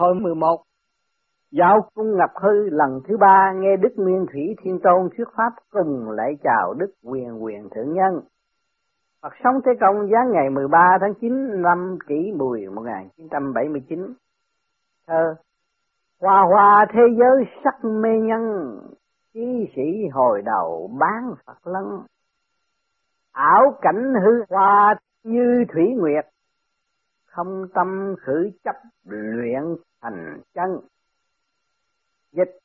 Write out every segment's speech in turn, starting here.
Hồi 11 Dạo cung ngập hư lần thứ ba nghe Đức Nguyên Thủy Thiên Tôn thuyết pháp cùng lại chào Đức Quyền Quyền Thượng Nhân. Phật sống Thế Công giá ngày 13 tháng 9 năm kỷ mùi 1979. Thơ Hoa hoa thế giới sắc mê nhân, chí sĩ hồi đầu bán Phật lân. Ảo cảnh hư hoa như thủy nguyệt, không tâm khử chấp luyện thành chân. Dịch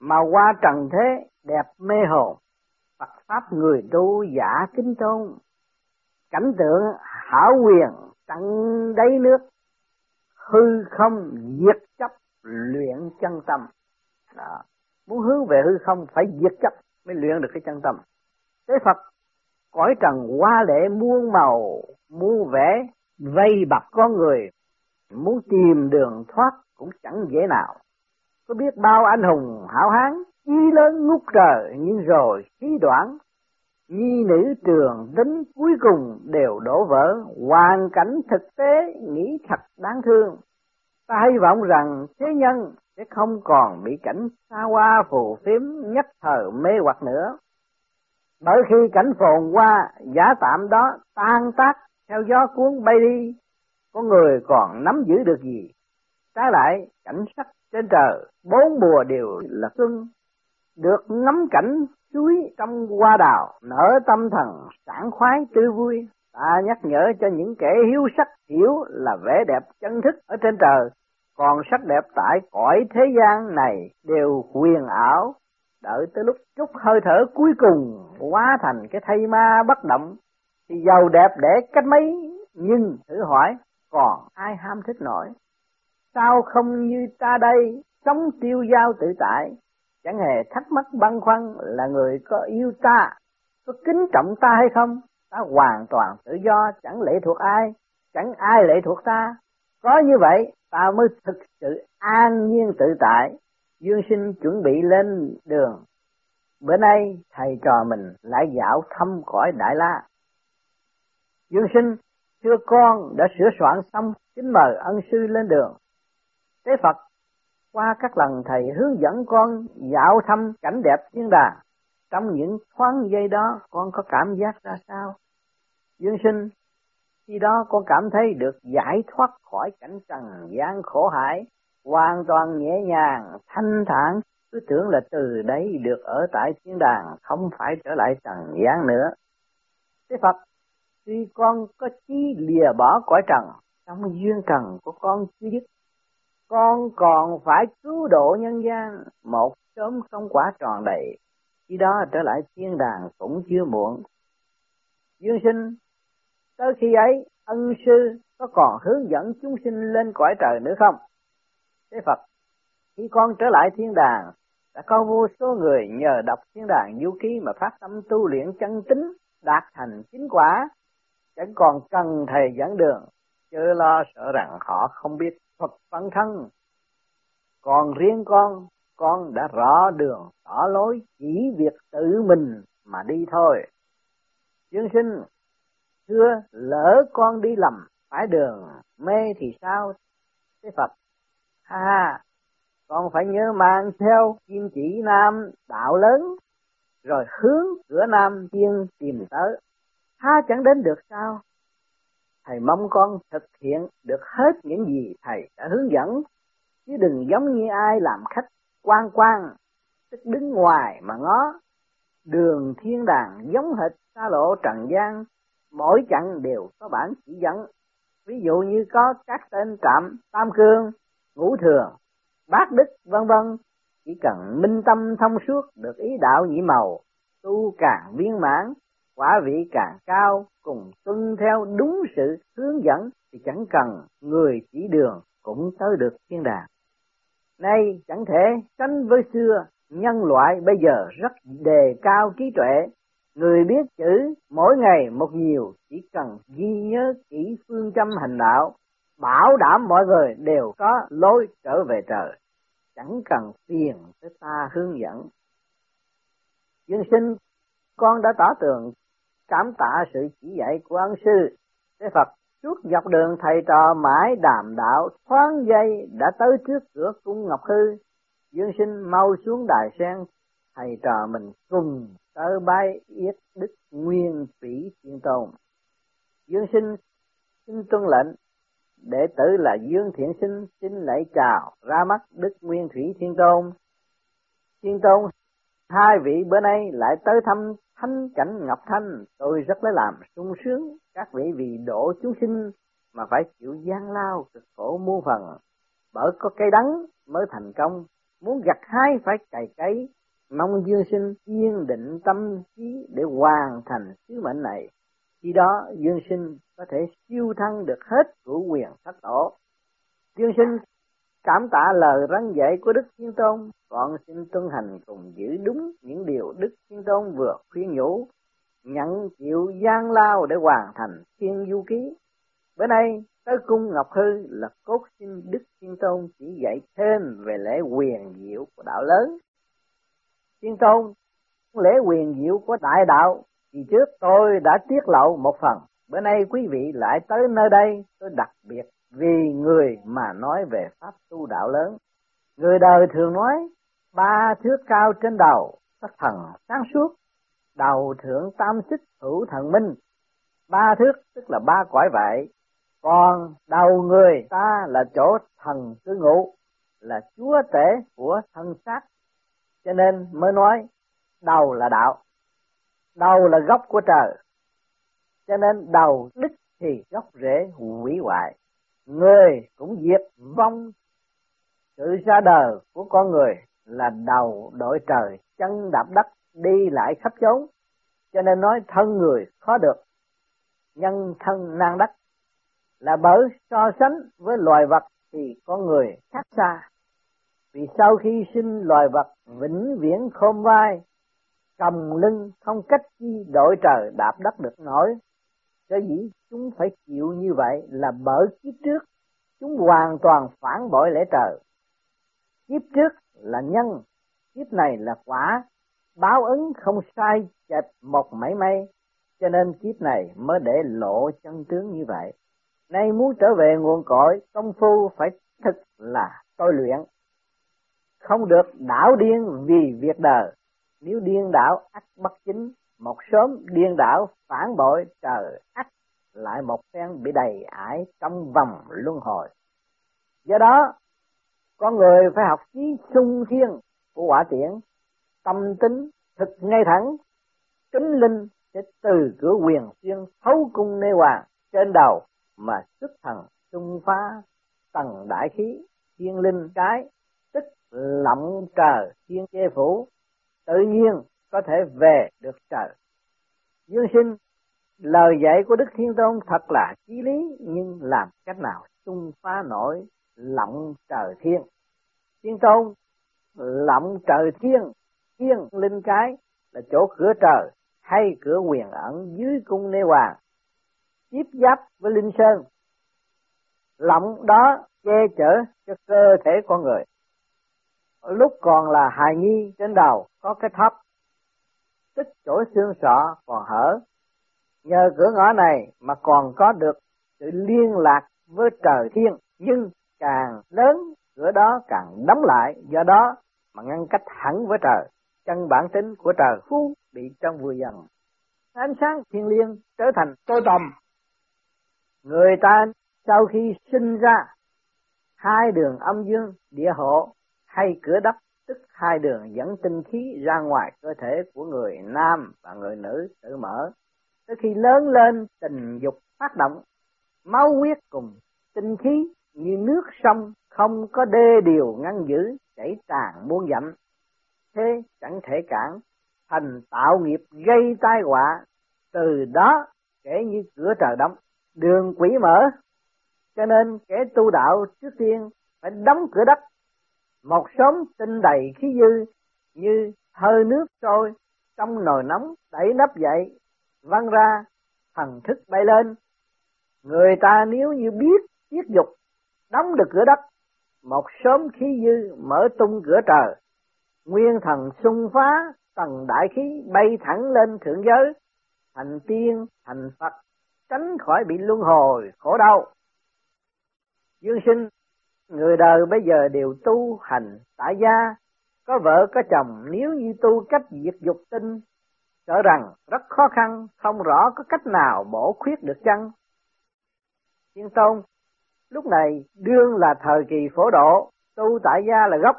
mà qua trần thế đẹp mê hồn, Phật Pháp người tu giả kính tôn, cảnh tượng hảo quyền tận đáy nước, hư không diệt chấp luyện chân tâm. Đó. Muốn hướng về hư không phải diệt chấp mới luyện được cái chân tâm. Thế Phật cõi trần hoa lệ muôn màu, muôn vẻ vây bập con người, muốn tìm đường thoát cũng chẳng dễ nào. Có biết bao anh hùng hảo hán, chí lớn ngút trời nhưng rồi khí đoạn, nhi nữ trường tính cuối cùng đều đổ vỡ, hoàn cảnh thực tế nghĩ thật đáng thương. Ta hy vọng rằng thế nhân sẽ không còn bị cảnh xa hoa phù phiếm nhất thời mê hoặc nữa. Bởi khi cảnh phồn qua, giả tạm đó tan tác theo gió cuốn bay đi, có người còn nắm giữ được gì. Trái lại, cảnh sắc trên trời, bốn mùa đều là xuân, được ngắm cảnh chuối trong hoa đào, nở tâm thần, sảng khoái tươi vui. Ta nhắc nhở cho những kẻ hiếu sắc hiểu là vẻ đẹp chân thức ở trên trời, còn sắc đẹp tại cõi thế gian này đều quyền ảo, đợi tới lúc chút hơi thở cuối cùng hóa thành cái thây ma bất động thì giàu đẹp để cách mấy nhưng thử hỏi còn ai ham thích nổi. Sao không như ta đây sống tiêu giao tự tại? Chẳng hề thắc mắc băn khoăn là người có yêu ta có kính trọng ta hay không? Ta hoàn toàn tự do chẳng lệ thuộc ai chẳng ai lệ thuộc ta. Có như vậy ta mới thực sự an nhiên tự tại. Dương sinh chuẩn bị lên đường. Bữa nay thầy trò mình lại dạo thăm cõi Đại La. Dương sinh, thưa con đã sửa soạn xong, kính mời ân sư lên đường. thế Phật, qua các lần thầy hướng dẫn con dạo thăm cảnh đẹp thiên đàng, trong những thoáng giây đó con có cảm giác ra sao? Dương sinh, khi đó con cảm thấy được giải thoát khỏi cảnh trần gian khổ hải, hoàn toàn nhẹ nhàng, thanh thản, cứ tưởng là từ đấy được ở tại thiên đàng, không phải trở lại trần gian nữa. Thế Phật, tuy con có chí lìa bỏ cõi trần, trong duyên trần của con chưa dứt, con còn phải cứu độ nhân gian, một sớm không quả tròn đầy, khi đó trở lại thiên đàng cũng chưa muộn. Dương sinh, tới khi ấy, ân sư có còn hướng dẫn chúng sinh lên cõi trời nữa không? Thế Phật, khi con trở lại thiên đàng, đã có vô số người nhờ đọc thiên đàng du ký mà phát tâm tu luyện chân tính, đạt thành chính quả, chẳng còn cần thầy dẫn đường, chớ lo sợ rằng họ không biết Phật bản thân. Còn riêng con, con đã rõ đường, rõ lối, chỉ việc tự mình mà đi thôi. Dương sinh, thưa lỡ con đi lầm, phải đường, mê thì sao? Thế Phật, ha ha, con phải nhớ mang theo kim chỉ nam đạo lớn, rồi hướng cửa nam tiên tìm tới. Ha chẳng đến được sao? Thầy mong con thực hiện được hết những gì thầy đã hướng dẫn, chứ đừng giống như ai làm khách quan quan, tức đứng ngoài mà ngó. Đường thiên đàng giống hệt xa lộ trần gian, mỗi chặng đều có bản chỉ dẫn. Ví dụ như có các tên trạm Tam Cương, Ngũ Thường, Bát Đức, vân vân chỉ cần minh tâm thông suốt được ý đạo nhị màu, tu càng viên mãn, quả vị càng cao, cùng tuân theo đúng sự hướng dẫn thì chẳng cần người chỉ đường cũng tới được thiên đàng. Nay chẳng thể sánh với xưa, nhân loại bây giờ rất đề cao trí tuệ, người biết chữ mỗi ngày một nhiều, chỉ cần ghi nhớ kỹ phương châm hành đạo, bảo đảm mọi người đều có lối trở về trời, chẳng cần phiền tới ta hướng dẫn. Dương sinh, con đã tỏ tường cảm tạ sự chỉ dạy của ân sư. Thế Phật Suốt dọc đường thầy trò mãi đàm đạo, thoáng giây đã tới trước cửa cung Ngọc Hư. Dương sinh mau xuống đài sen, thầy trò mình cùng tới bái yết đức nguyên thủy thiên tôn. Dương sinh xin tuân lệnh, đệ tử là Dương Thiện Sinh xin lễ chào ra mắt Đức Nguyên Thủy Thiên Tôn. Thiên Tôn, hai vị bữa nay lại tới thăm thanh cảnh Ngọc Thanh, tôi rất lấy làm sung sướng các vị vì độ chúng sinh mà phải chịu gian lao cực khổ muôn phần. Bởi có cây đắng mới thành công, muốn gặt hái phải cày cấy, mong dương sinh yên định tâm trí để hoàn thành sứ mệnh này. Khi đó dương sinh có thể siêu thăng được hết của quyền thất tổ. Dương sinh cảm tạ lời răn dạy của Đức Thiên Tôn, con xin tuân hành cùng giữ đúng những điều Đức Thiên Tôn vừa khuyên nhủ, nhận chịu gian lao để hoàn thành thiên du ký. Bữa nay tới cung Ngọc Hư là cốt xin Đức Thiên Tôn chỉ dạy thêm về lễ quyền diệu của đạo lớn. Thiên Tôn, lễ quyền diệu của đại đạo thì trước tôi đã tiết lộ một phần, bữa nay quý vị lại tới nơi đây tôi đặc biệt vì người mà nói về pháp tu đạo lớn. Người đời thường nói ba thước cao trên đầu, sắc thần sáng suốt, đầu thượng tam xích hữu thần minh. Ba thước tức là ba cõi vậy, còn đầu người ta là chỗ thần cư ngụ, là chúa tể của thân xác. Cho nên mới nói đầu là đạo, đầu là gốc của trời. Cho nên đầu đích thì gốc rễ hủy hoại người cũng diệt vong. Sự ra đời của con người là đầu đội trời, chân đạp đất, đi lại khắp chốn. Cho nên nói thân người khó được, nhân thân nan đất là bởi so sánh với loài vật thì con người khác xa. Vì sau khi sinh loài vật vĩnh viễn khôn vai cầm lưng không cách chi đội trời đạp đất được nổi. Sở dĩ chúng phải chịu như vậy là bởi kiếp trước chúng hoàn toàn phản bội lễ trời. Kiếp trước là nhân, kiếp này là quả, báo ứng không sai chệch một mảy may, cho nên kiếp này mới để lộ chân tướng như vậy. Nay muốn trở về nguồn cội, công phu phải thực là tôi luyện. Không được đảo điên vì việc đời, nếu điên đảo ắt bất chính, một sớm điên đảo phản bội trời ắt lại một phen bị đầy ải trong vòng luân hồi. Do đó, con người phải học trí sung thiên của quả tiễn, tâm tính thực ngay thẳng, kính linh sẽ từ cửa quyền xuyên thấu cung nê hoàng trên đầu mà xuất thần xung phá tầng đại khí thiên linh cái tức lộng trời thiên che phủ tự nhiên có thể về được trời. Dương sinh, lời dạy của đức thiên tôn thật là chí lý, nhưng làm cách nào xung phá nổi lộng trời thiên? Thiên tôn lộng trời thiên thiên linh cái là chỗ cửa trời hay cửa quyền ẩn dưới cung nê hoàng, tiếp giáp với linh sơn. Lộng đó che chở cho cơ thể con người. Lúc còn là hài nhi trên đầu có cái thấp tích chỗ xương sọ còn hở. Nhờ cửa ngõ này mà còn có được sự liên lạc với trời thiên, nhưng càng lớn cửa đó càng đóng lại, do đó mà ngăn cách hẳn với trời. Chân bản tính của trời phú bị trong vừa dần. Ánh sáng thiên liêng trở thành tối tầm người ta sau khi sinh ra, hai đường âm dương địa hộ hay cửa đất tức hai đường dẫn tinh khí ra ngoài cơ thể của người nam và người nữ tự mở. Tới khi lớn lên, tình dục phát động. Máu huyết cùng tinh khí như nước sông không có đê điều ngăn giữ, chảy tràn muôn dặm. Thế chẳng thể cản, thành tạo nghiệp gây tai họa. Từ đó kể như cửa trời đóng, đường quỷ mở. Cho nên kẻ tu đạo trước tiên phải đóng cửa đất một sớm tinh đầy khí dư như hơi nước trôi trong nồi nóng đẩy nắp dậy, văng ra, thần thức bay lên. Người ta nếu như biết tiết dục đóng được cửa đất, một sớm khí dư mở tung cửa trời. Nguyên thần xung phá, tầng đại khí bay thẳng lên thượng giới. Thành tiên, thành phật, tránh khỏi bị luân hồi, khổ đau. Dương sinh người đời bây giờ đều tu hành tại gia, có vợ có chồng, nếu như tu cách diệt dục tinh, sợ rằng rất khó khăn, không rõ có cách nào bổ khuyết được chăng. Thiên tôn, lúc này đương là thời kỳ phổ độ, tu tại gia là gốc,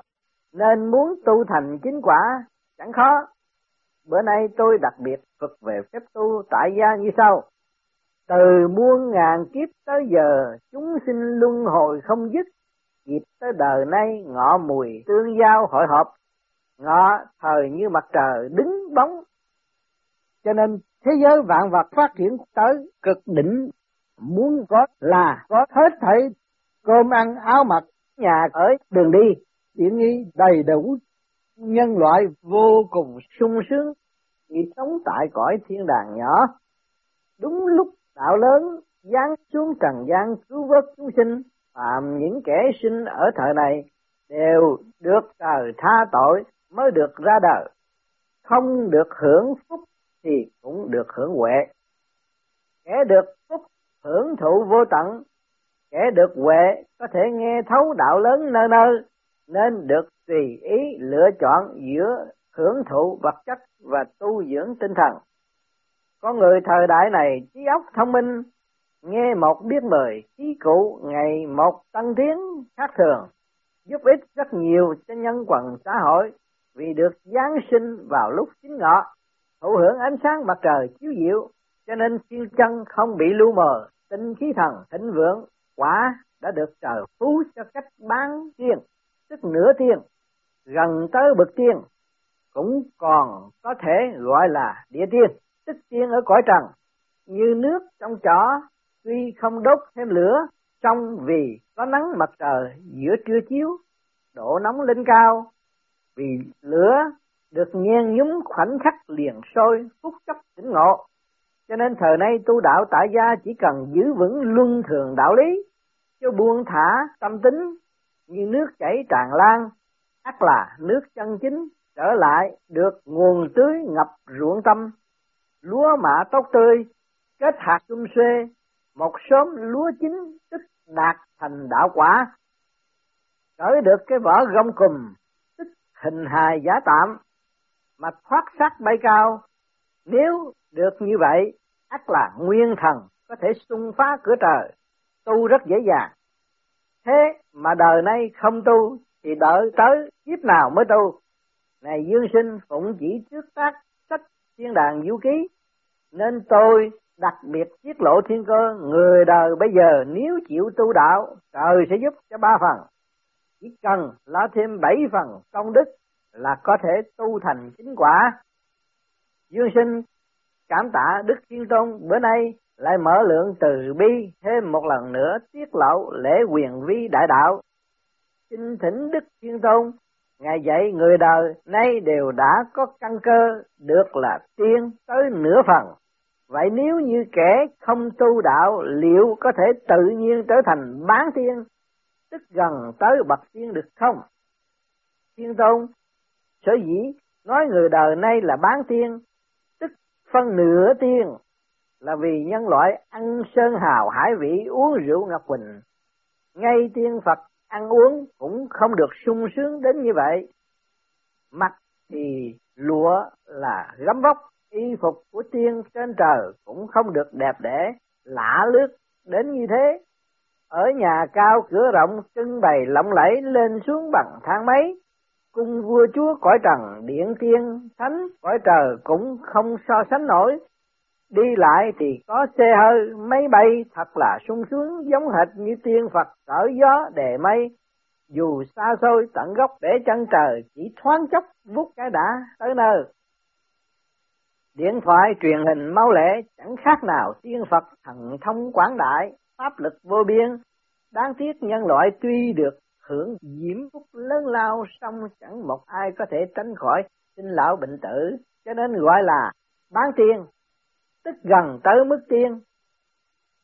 nên muốn tu thành chính quả, chẳng khó. Bữa nay tôi đặc biệt phật về phép tu tại gia như sau. Từ muôn ngàn kiếp tới giờ, chúng sinh luân hồi không dứt dịp tới đời nay, ngọ mùi tương giao hội họp. Ngọ thời như mặt trời đứng bóng. Cho nên thế giới vạn vật phát triển tới cực đỉnh. Muốn có là có hết thảy cơm ăn áo mặc, nhà ở, đường đi. Tiện nghi đầy đủ, nhân loại vô cùng sung sướng. Chỉ sống tại cõi thiên đàng nhỏ, đúng lúc đạo lớn giáng xuống trần gian cứu vớt chúng sinh phạm những kẻ sinh ở thời này đều được trời tha tội mới được ra đời. Không được hưởng phúc thì cũng được hưởng huệ. Kẻ được phúc hưởng thụ vô tận, kẻ được huệ có thể nghe thấu đạo lớn nơi nơi, nên được tùy ý lựa chọn giữa hưởng thụ vật chất và tu dưỡng tinh thần. Con người thời đại này trí óc thông minh nghe một biết mười khí cụ ngày một tăng tiến khác thường, giúp ích rất nhiều cho nhân quần xã hội, vì được giáng sinh vào lúc chính ngọ, thụ hưởng ánh sáng mặt trời chiếu diệu, cho nên siêu chân không bị lu mờ, tinh khí thần thịnh vượng, quả đã được trời phú cho cách bán tiên, tức nửa tiên, gần tới bậc tiên, cũng còn có thể gọi là địa tiên, tức tiên ở cõi trần, như nước trong chỏ tuy không đốt thêm lửa, trong vì có nắng mặt trời, giữa trưa chiếu, độ nóng lên cao. Vì lửa được nhen nhúm khoảnh khắc liền sôi, phút chốc tỉnh ngộ. Cho nên thời nay tu đạo tại gia chỉ cần giữ vững luân thường đạo lý cho buông thả tâm tính, như nước chảy tràn lan, ắt là nước chân chính, trở lại được nguồn tưới ngập ruộng tâm. Lúa mạ tốt tươi, kết hạt chung xuê một sớm lúa chín tức đạt thành đạo quả. Cởi được cái vỏ gông cùm, tức hình hài giả tạm, mà thoát sắc bay cao. Nếu được như vậy, ắt là nguyên thần có thể xung phá cửa trời, tu rất dễ dàng. Thế mà đời nay không tu, thì đợi tới kiếp nào mới tu? Này dương sinh phụng chỉ trước tác sách thiên đàng du ký, nên tôi đặc biệt tiết lộ thiên cơ, người đời bây giờ nếu chịu tu đạo, trời sẽ giúp cho ba phần. Chỉ cần là thêm bảy phần công đức là có thể tu thành chính quả. Dương sinh cảm tạ đức thiên tôn, bữa nay lại mở lượng từ bi thêm một lần nữa tiết lộ lễ quyền vi đại đạo. Xin thỉnh đức thiên tôn, ngài dạy người đời nay đều đã có căn cơ, được là tiên tới nửa phần vậy nếu như kẻ không tu đạo, liệu có thể tự nhiên trở thành bán tiên, tức gần tới bậc tiên được không? Thiên tôn, sở dĩ nói người đời nay là bán tiên, tức phân nửa tiên, là vì nhân loại ăn sơn hào hải vị uống rượu ngọc quỳnh. Ngay tiên phật ăn uống cũng không được sung sướng đến như vậy. Mặt thì lụa là gấm vóc y phục của tiên trên trời cũng không được đẹp đẽ, lạ lướt đến như thế. Ở nhà cao cửa rộng, trưng bày lộng lẫy lên xuống bằng thang máy. Cung vua chúa cõi trần, điện tiên, thánh cõi trời cũng không so sánh nổi. Đi lại thì có xe hơi, máy bay thật là sung sướng, giống hệt như tiên phật cỡ gió, đề mây dù xa xôi tận gốc để chân trời, chỉ thoáng chốc vút cái đã tới nơi điện thoại truyền hình mau lẹ, chẳng khác nào tiên phật thần thông quảng đại, pháp lực vô biên. Đáng tiếc nhân loại tuy được hưởng diễm phúc lớn lao, song chẳng một ai có thể tránh khỏi sinh lão bệnh tử, cho nên gọi là bán tiên. Tức gần tới mức tiên.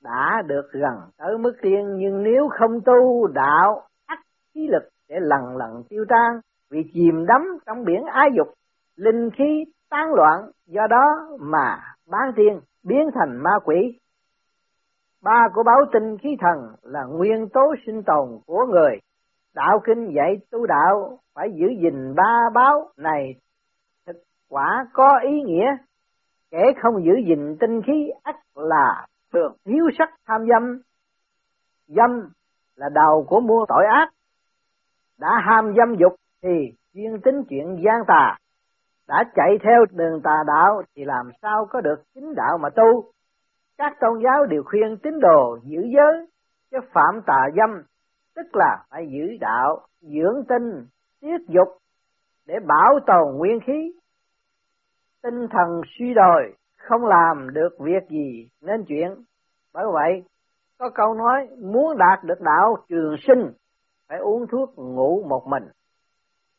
Đã được gần tới mức tiên, nhưng nếu không tu đạo ắt khí lực sẽ lần lần tiêu tan, vì chìm đắm trong biển ái dục, linh khí tán loạn, do đó mà bán tiên biến thành ma quỷ Ba của báo tinh khí thần là nguyên tố sinh tồn của người. Đạo kinh dạy tu đạo phải giữ gìn ba báo này thực quả có ý nghĩa. Kẻ không giữ gìn tinh khí ắt là thường thiếu sắc tham dâm. Dâm là đầu của mua tội ác. Đã ham dâm dục thì chuyên tính chuyện gian tà. Đã chạy theo đường tà đạo thì làm sao có được chính đạo mà tu? Các tôn giáo đều khuyên tín đồ giữ giới, chứ phạm tà dâm, tức là phải giữ đạo, dưỡng tinh, tiết dục để bảo tồn nguyên khí. Tinh thần suy đồi, không làm được việc gì nên chuyện bởi vậy, có câu nói, muốn đạt được đạo trường sinh, phải uống thuốc ngủ một mình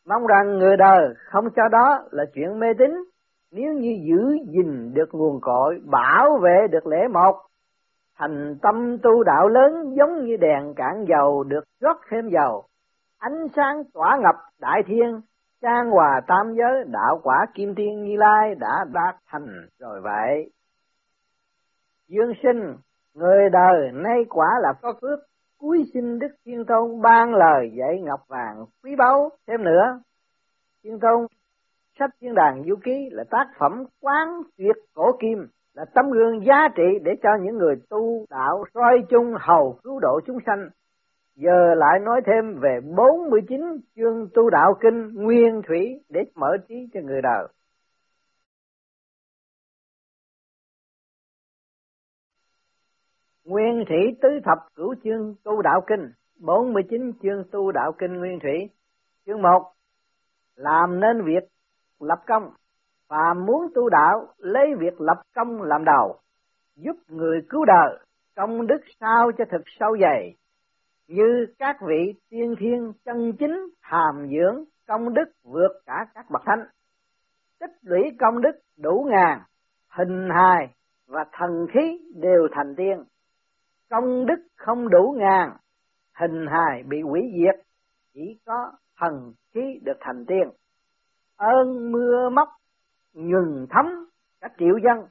mong rằng người đời không cho đó là chuyện mê tín. Nếu như giữ gìn được nguồn cội, bảo vệ được lễ một thành tâm tu đạo lớn giống như đèn cạn dầu được rót thêm dầu, ánh sáng tỏa ngập đại thiên, trang hòa tam giới, đạo quả kim thiên như lai đã đạt thành rồi vậy. Dương sinh, người đời nay quả là có phước cuối sinh đức thiên tôn ban lời dạy ngọc vàng quý báu thêm nữa, thiên tôn sách thiên đàn du ký là tác phẩm quán tuyệt cổ kim, là tấm gương giá trị để cho những người tu đạo soi chung hầu cứu độ chúng sanh. Giờ lại nói thêm về 49 chương tu đạo kinh nguyên thủy để mở trí cho người đời. Nguyên thủy tứ thập cửu chương tu đạo kinh, 49 chương tu đạo kinh nguyên thủy. Chương 1 Làm nên việc lập công và muốn tu đạo lấy việc lập công làm đầu giúp người cứu đời công đức sao cho thực sâu dày như các vị tiên thiên chân chính hàm dưỡng công đức vượt cả các bậc thánh tích lũy công đức đủ ngàn hình hài và thần khí đều thành tiên công đức không đủ ngàn, hình hài bị hủy diệt, chỉ có thần khí được thành tiên. Ơn mưa móc nhường thấm cả triệu dân.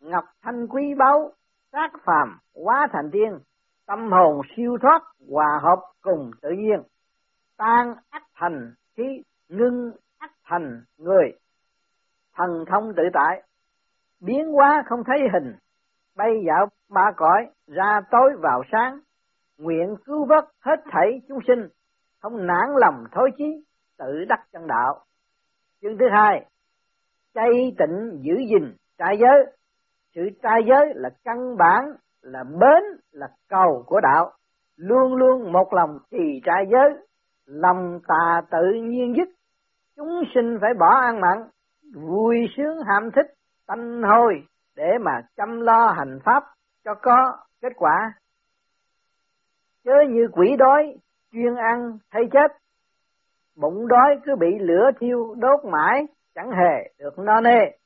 Ngọc thanh quý báu sát phàm, quá thành tiên, tâm hồn siêu thoát, hòa hợp cùng tự nhiên. Tan ác thành khí ngưng ác thành người. Thần thông tự tại, biến hóa không thấy hình bay dạo ba cõi ra tối vào sáng, nguyện cứu vớt hết thảy chúng sinh, không nản lòng thối chí, tự đắc chân đạo. Chương thứ hai, chay tịnh giữ gìn trai giới. Sự trai giới là căn bản, là bến, là cầu của đạo. Luôn luôn một lòng trì trai giới, lòng tà tự nhiên dứt. Chúng sinh phải bỏ ăn mặn, vui sướng ham thích, tanh hôi để mà chăm lo hành pháp cho có kết quả. Chớ như quỷ đói, chuyên ăn hay chết, bụng đói cứ bị lửa thiêu đốt mãi, chẳng hề được no nê.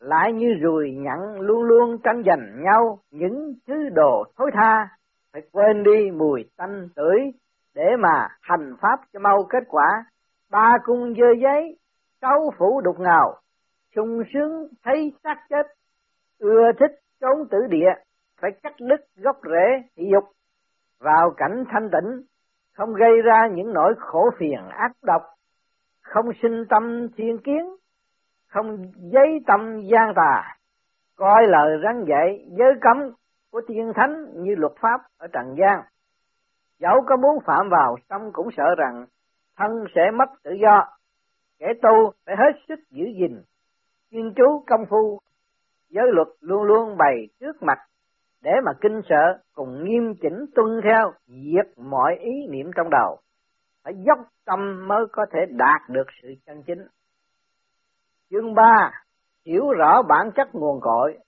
Lại như rùi nhặn luôn luôn tranh giành nhau những thứ đồ thối tha, phải quên đi mùi tanh tưởi để mà hành pháp cho mau kết quả. Ba cung dơ giấy cấu phủ đục ngào sung sướng, thấy xác chết, ưa thích trốn tử địa, phải cắt đứt gốc rễ thị dục. Vào cảnh thanh tịnh không gây ra những nỗi khổ phiền ác độc, không sinh tâm thiên kiến, không giấy tâm gian tà, coi lời răng dạy giới cấm của tiên thánh như luật pháp ở trần gian. Dẫu có muốn phạm vào xong cũng sợ rằng thân sẽ mất tự do, kẻ tu phải hết sức giữ gìn chuyên chú công phu, giới luật luôn luôn bày trước mặt để mà kinh sợ cùng nghiêm chỉnh tuân theo, diệt mọi ý niệm trong đầu. Phải dốc tâm mới có thể đạt được sự chân chính. Chương ba, hiểu rõ bản chất nguồn cội,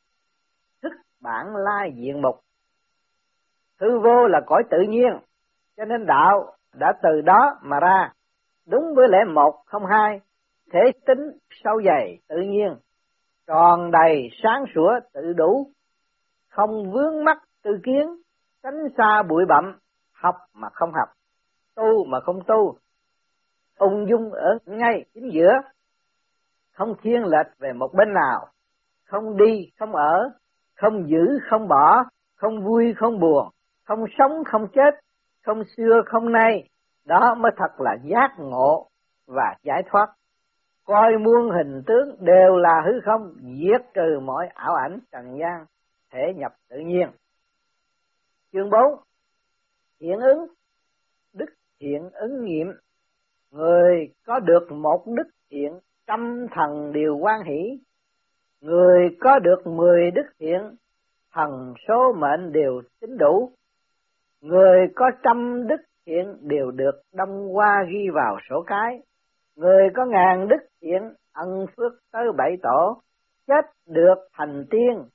thức bản lai diện mục. Hư vô là cõi tự nhiên, cho nên đạo đã từ đó mà ra. Đúng với lẽ một không hai thể tính sâu dày tự nhiên tròn đầy sáng sủa tự đủ không vướng mắc tư kiến tránh xa bụi bặm học mà không học tu mà không tu ung dung ở ngay chính giữa không thiên lệch về một bên nào không đi không ở không giữ không bỏ không vui không buồn, không sống không chết, không xưa không nay, đó mới thật là giác ngộ và giải thoát. Coi muôn hình tướng đều là hư không, diệt trừ mọi ảo ảnh trần gian, thể nhập tự nhiên. Chương 4 Hiện ứng Đức hiện ứng nghiệm Người có được một đức hiện trăm thần đều quan hỷ. Người có được mười đức hiện thần số mệnh đều tính đủ. Người có trăm đức hiện đều được đông qua ghi vào sổ cái. Người có ngàn đức thiện ân phước tới bảy tổ, chết được thành tiên,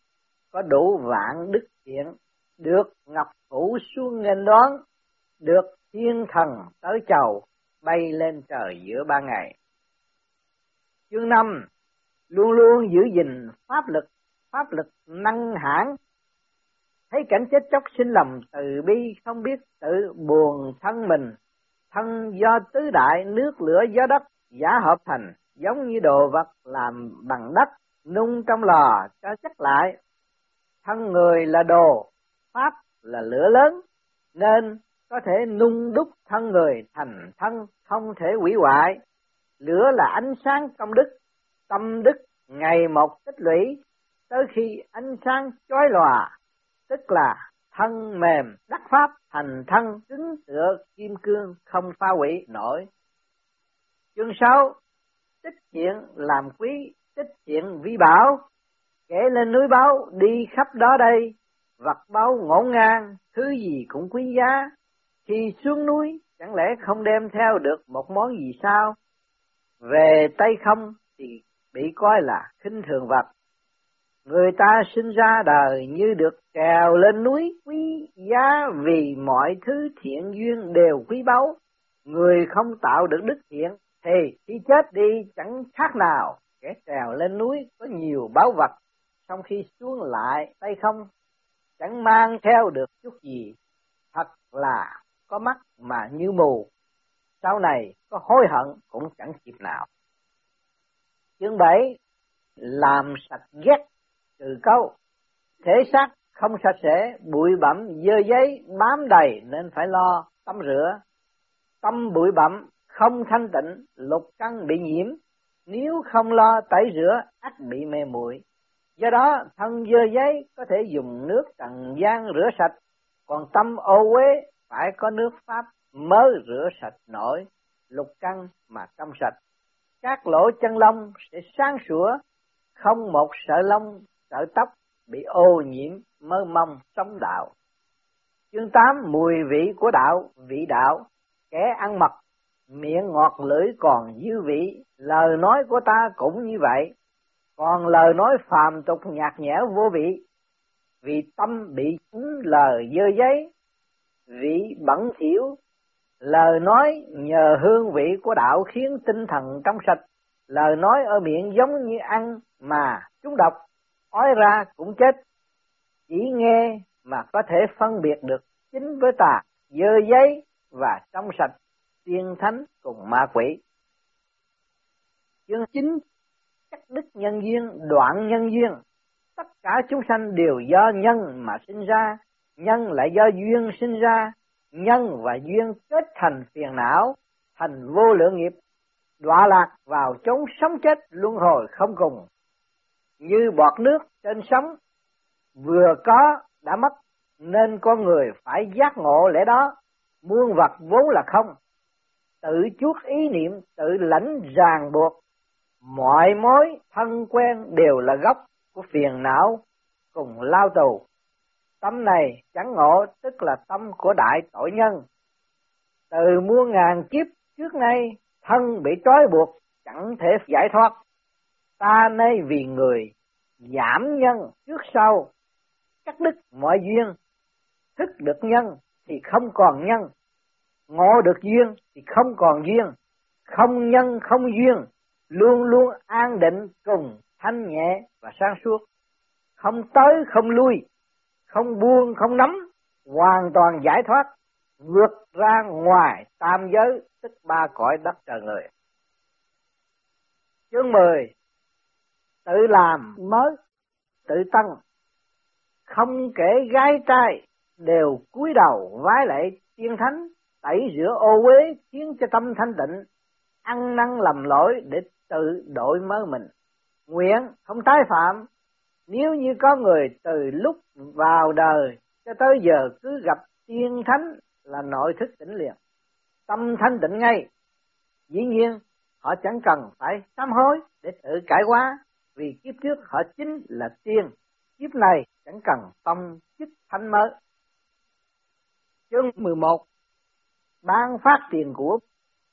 có đủ vạn đức thiện, được ngọc phủ xuống nghênh đón, được thiên thần tới chầu, bay lên trời giữa ba ngày. Chương năm luôn luôn giữ gìn pháp lực, pháp lực năng hãn. Thấy cảnh chết chóc sinh lòng từ bi, không biết tự buồn thân mình, thân do tứ đại nước lửa gió đất giả hợp thành, giống như đồ vật làm bằng đất, nung trong lò cho chắc lại. Thân người là đồ, pháp là lửa lớn, nên có thể nung đúc thân người thành thân không thể hủy hoại. Lửa là ánh sáng công đức, tâm đức ngày một tích lũy, tới khi ánh sáng chói lòa, tức là thân mềm đắc pháp thành thân cứng tựa kim cương không phá hủy nổi. Chương 6 Tích chuyện làm quý, tích chuyện vi bảo, kể lên núi báo đi khắp đó đây, vật báo ngổn ngang, thứ gì cũng quý giá, khi xuống núi chẳng lẽ không đem theo được một món gì sao? Về tay không thì bị coi là khinh thường vật. Người ta sinh ra đời như được trèo lên núi quý giá vì mọi thứ thiện duyên đều quý báu. Người không tạo được đức thiện thì khi chết đi chẳng khác nào kẻ trèo lên núi có nhiều báu vật, trong khi xuống lại tay không chẳng mang theo được chút gì. Thật là có mắt mà như mù, sau này có hối hận cũng chẳng kịp nào. Chương 7 làm sạch ghét từ câu, thể xác không sạch sẽ, bụi bặm dơ giấy bám đầy nên phải lo tắm rửa. Tâm bụi bặm không thanh tịnh, lục căn bị nhiễm. Nếu không lo tẩy rửa ắt bị mê muội. Do đó, thân dơ giấy có thể dùng nước trần gian rửa sạch, còn tâm ô uế phải có nước pháp mới rửa sạch nổi. Lục căn mà trong sạch. Các lỗ chân lông sẽ sáng sủa, không một sợi lông sợi tóc bị ô nhiễm mơ mông sống đạo. Chương 8 mùi vị của đạo vị đạo kẻ ăn mặc, miệng ngọt lưỡi còn dư vị lời nói của ta cũng như vậy. Còn lời nói phàm tục nhạt nhẽo vô vị vì tâm bị chúng lời dơ giấy vị bẩn thiểu lời nói nhờ hương vị của đạo khiến tinh thần trong sạch lời nói ở miệng giống như ăn mà chúng độc ói ra cũng chết. Chỉ nghe mà có thể phân biệt được chính với tà, dơ giấy và trong sạch, tiên thánh cùng ma quỷ. Chương chính chắc đức nhân duyên, đoạn nhân duyên. Tất cả chúng sanh đều do nhân mà sinh ra. Nhân lại do duyên sinh ra. Nhân và duyên kết thành phiền não, thành vô lượng nghiệp. Đọa lạc vào chốn sống chết luân hồi không cùng như bọt nước trên sóng, vừa có đã mất, nên con người phải giác ngộ lẽ đó, muôn vật vốn là không. Tự chuốt ý niệm, tự lãnh ràng buộc, mọi mối thân quen đều là gốc của phiền não cùng lao tù. Tâm này chẳng ngộ, tức là tâm của đại tội nhân. Từ muôn ngàn kiếp trước nay, thân bị trói buộc, chẳng thể giải thoát ta nay vì người giảm nhân trước sau. Cắt đứt mọi duyên, thức được nhân thì không còn nhân, ngộ được duyên thì không còn duyên, không nhân không duyên, luôn luôn an định cùng thanh nhẹ và sáng suốt. Không tới không lui, không buông không nắm, hoàn toàn giải thoát, vượt ra ngoài tam giới, tức ba cõi đất trời người. Chương 10 tự làm mới, tự tăng. Không kể gái trai đều cúi đầu vái lại tiên thánh, tẩy rửa ô uế, khiến cho tâm thanh tịnh ăn năn lầm lỗi để tự đổi mới mình. Nguyện không tái phạm, nếu như có người từ lúc vào đời cho tới giờ cứ gặp tiên thánh là nội thức tỉnh liền. Tâm thanh tịnh ngay. Dĩ nhiên, họ chẳng cần phải sám hối để tự cải hóa vì kiếp trước họ chính là tiên, kiếp này chẳng cần tông chức thánh mới. Chương 11 ban phát tiền của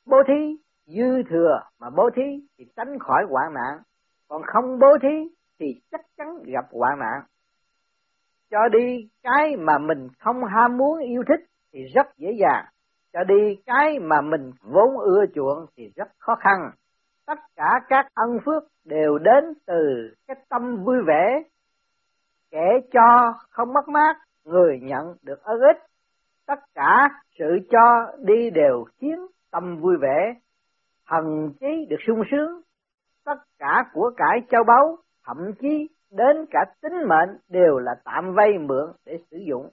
bố thí. Dư thừa mà bố thí thì tránh khỏi hoạn nạn. Còn không bố thí thì chắc chắn gặp hoạn nạn. Cho đi cái mà mình không ham muốn yêu thích thì rất dễ dàng. Cho đi cái mà mình vốn ưa chuộng thì rất khó khăn tất cả các ân phước đều đến từ cái tâm vui vẻ kẻ cho không mất mát, người nhận được ơn ích. Tất cả sự cho đi đều khiến tâm vui vẻ thần chí được sung sướng. Tất cả của cải châu báu, thậm chí đến cả tính mệnh đều là tạm vay mượn để sử dụng.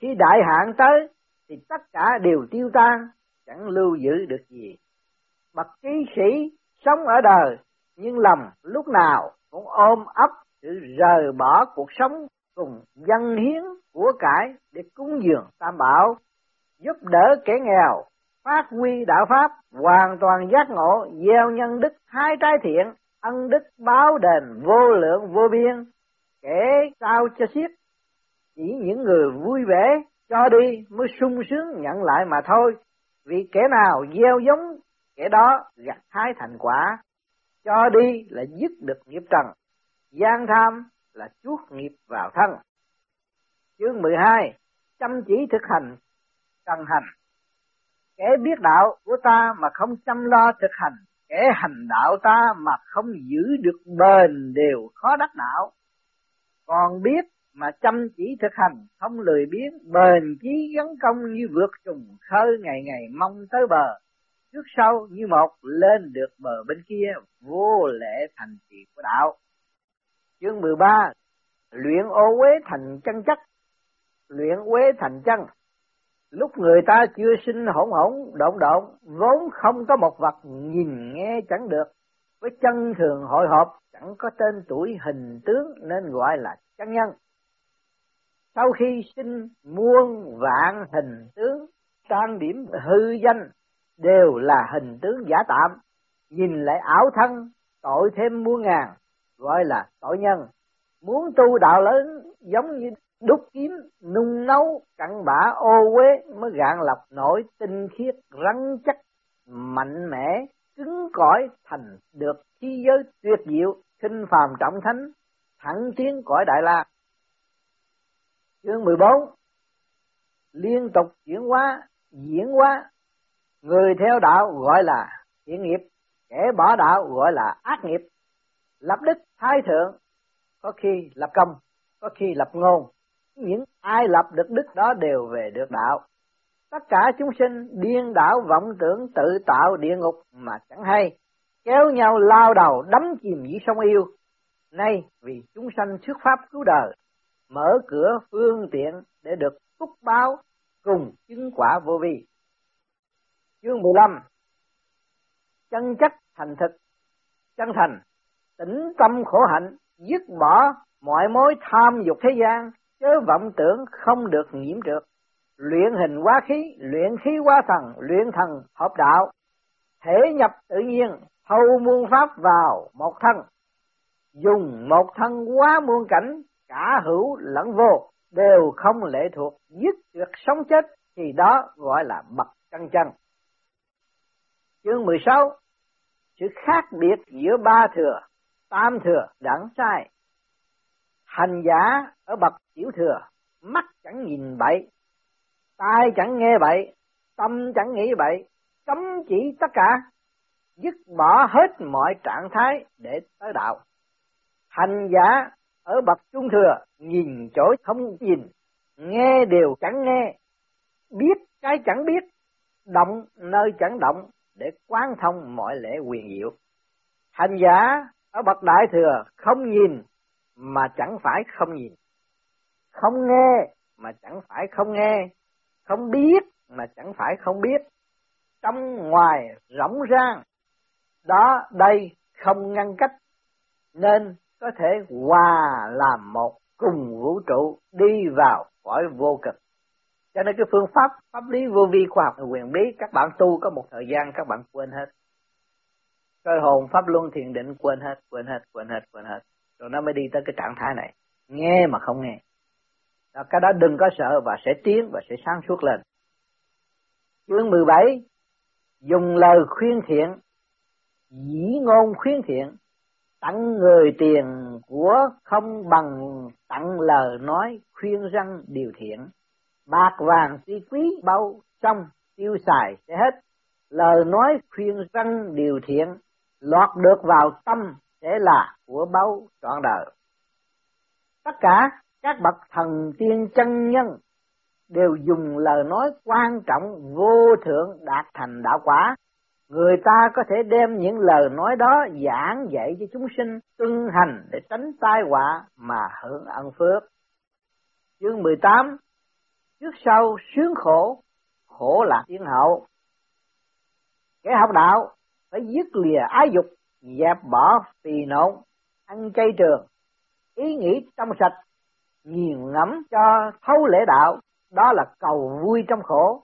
Khi đại hạn tới, thì tất cả đều tiêu tan, chẳng lưu giữ được gì. Bậc trí sĩ sống ở đời, nhưng lòng lúc nào cũng ôm ấp sự rời bỏ cuộc sống cùng dân hiến của cải để cúng dường tam bảo, giúp đỡ kẻ nghèo, phát huy đạo pháp, hoàn toàn giác ngộ, gieo nhân đức hai trái thiện, ân đức báo đền vô lượng vô biên kẻ sao cho xiết. Chỉ những người vui vẻ cho đi mới sung sướng nhận lại mà thôi, vì kẻ nào gieo giống kẻ đó gặt hái thành quả, cho đi là dứt được nghiệp trần, gian tham là chuốt nghiệp vào thân. Chương 12 chăm chỉ thực hành, cần hành. Kẻ biết đạo của ta mà không chăm lo thực hành, kẻ hành đạo ta mà không giữ được bền đều khó đắc đạo. Còn biết mà chăm chỉ thực hành, không lười biếng, bền chí gắn công như vượt trùng khơi ngày ngày mong tới bờ trước sau như một, lên được bờ bên kia, vô lễ thành trì của đạo. Chương 13 luyện ô uế thành chân chất luyện uế thành chân. Lúc người ta chưa sinh hỗn hỗn động động vốn không có một vật nhìn nghe chẳng được. Với chân thường hội họp, chẳng có tên tuổi hình tướng nên gọi là chân nhân. Sau khi sinh muôn vạn hình tướng, trang điểm hư danh đều là hình tướng giả tạm. Nhìn lại ảo thân, tội thêm muôn ngàn, gọi là tội nhân. Muốn tu đạo lớn, giống như đúc kiếm, nung nấu, cặn bã, ô uế, mới gạn lọc nổi tinh khiết, rắn chắc, mạnh mẽ, cứng cỏi, thành được khí giới tuyệt diệu, khinh phàm trọng thánh, thẳng tiến cõi đại la. Chương 14 liên tục chuyển hóa, diễn hóa người theo đạo gọi là thiện nghiệp, kẻ bỏ đạo gọi là ác nghiệp. Lập đức thái thượng, có khi lập công, có khi lập ngôn. Những ai lập được đức đó đều về được đạo. Tất cả chúng sinh điên đảo vọng tưởng tự tạo địa ngục mà chẳng hay. Kéo nhau lao đầu đắm chìm dưới sông yêu. Nay vì chúng sanh thuyết pháp cứu đời, mở cửa phương tiện để được phúc báo cùng chứng quả vô vi chương 15 chân chất thành thực. Chân thành, tĩnh tâm khổ hạnh, dứt bỏ mọi mối tham dục thế gian, chớ vọng tưởng không được nhiễm trượt luyện hình hóa khí, luyện khí hóa thần, luyện thần hợp đạo. Thể nhập tự nhiên, thâu muôn pháp vào một thân. Dùng một thân hóa muôn cảnh, cả hữu lẫn vô, đều không lệ thuộc, dứt được sống chết, thì đó gọi là bậc chân chân chương 16 sự khác biệt giữa ba thừa, tam thừa, đẳng sai. Hành giả ở bậc tiểu thừa, mắt chẳng nhìn bậy, tai chẳng nghe bậy, tâm chẳng nghĩ bậy, cấm chỉ tất cả, dứt bỏ hết mọi trạng thái để tới đạo. Hành giả ở bậc trung thừa, nhìn chỗ không nhìn, nghe đều chẳng nghe, biết cái chẳng biết, động nơi chẳng động để quán thông mọi lễ quyền diệu. Hành giả ở bậc đại thừa không nhìn mà chẳng phải không nhìn. Không nghe mà chẳng phải không nghe, không biết mà chẳng phải không biết, trong ngoài rỗng rang, đó đây không ngăn cách, nên có thể hòa làm một cùng vũ trụ đi vào cõi vô cực. Cho nên cái phương pháp pháp lý vô vi khoa học quyền bí các bạn tu có một thời gian các bạn quên hết. Cơ hồn pháp luân thiền định quên hết, quên hết, quên hết, quên hết. Rồi nó mới đi tới cái trạng thái này. Nghe mà không nghe. Đó, cái đó đừng có sợ và sẽ tiến và sẽ sáng suốt lên. Chương 17 Dùng lời khuyên thiện Dĩ ngôn khuyên thiện Tặng người tiền của không bằng tặng lời nói khuyên răng điều thiện. Bạc vàng tuy quý bao trong tiêu xài sẽ hết. Lời nói khuyên răng điều thiện, lọt được vào tâm sẽ là của báu trọn đời. Tất cả các bậc thần tiên chân nhân đều dùng lời nói quan trọng vô thượng đạt thành đạo quả. Người ta có thể đem những lời nói đó giảng dạy cho chúng sinh, tuân hành để tránh tai họa mà hưởng ân phước. Chương 18 Trước sau sướng khổ, khổ là tiên hậu. Kẻ học đạo phải dứt lìa ái dục, dẹp bỏ tỳ nộn, ăn chay trường, ý nghĩ trong sạch, nghiền ngẫm cho thấu lễ đạo, đó là cầu vui trong khổ,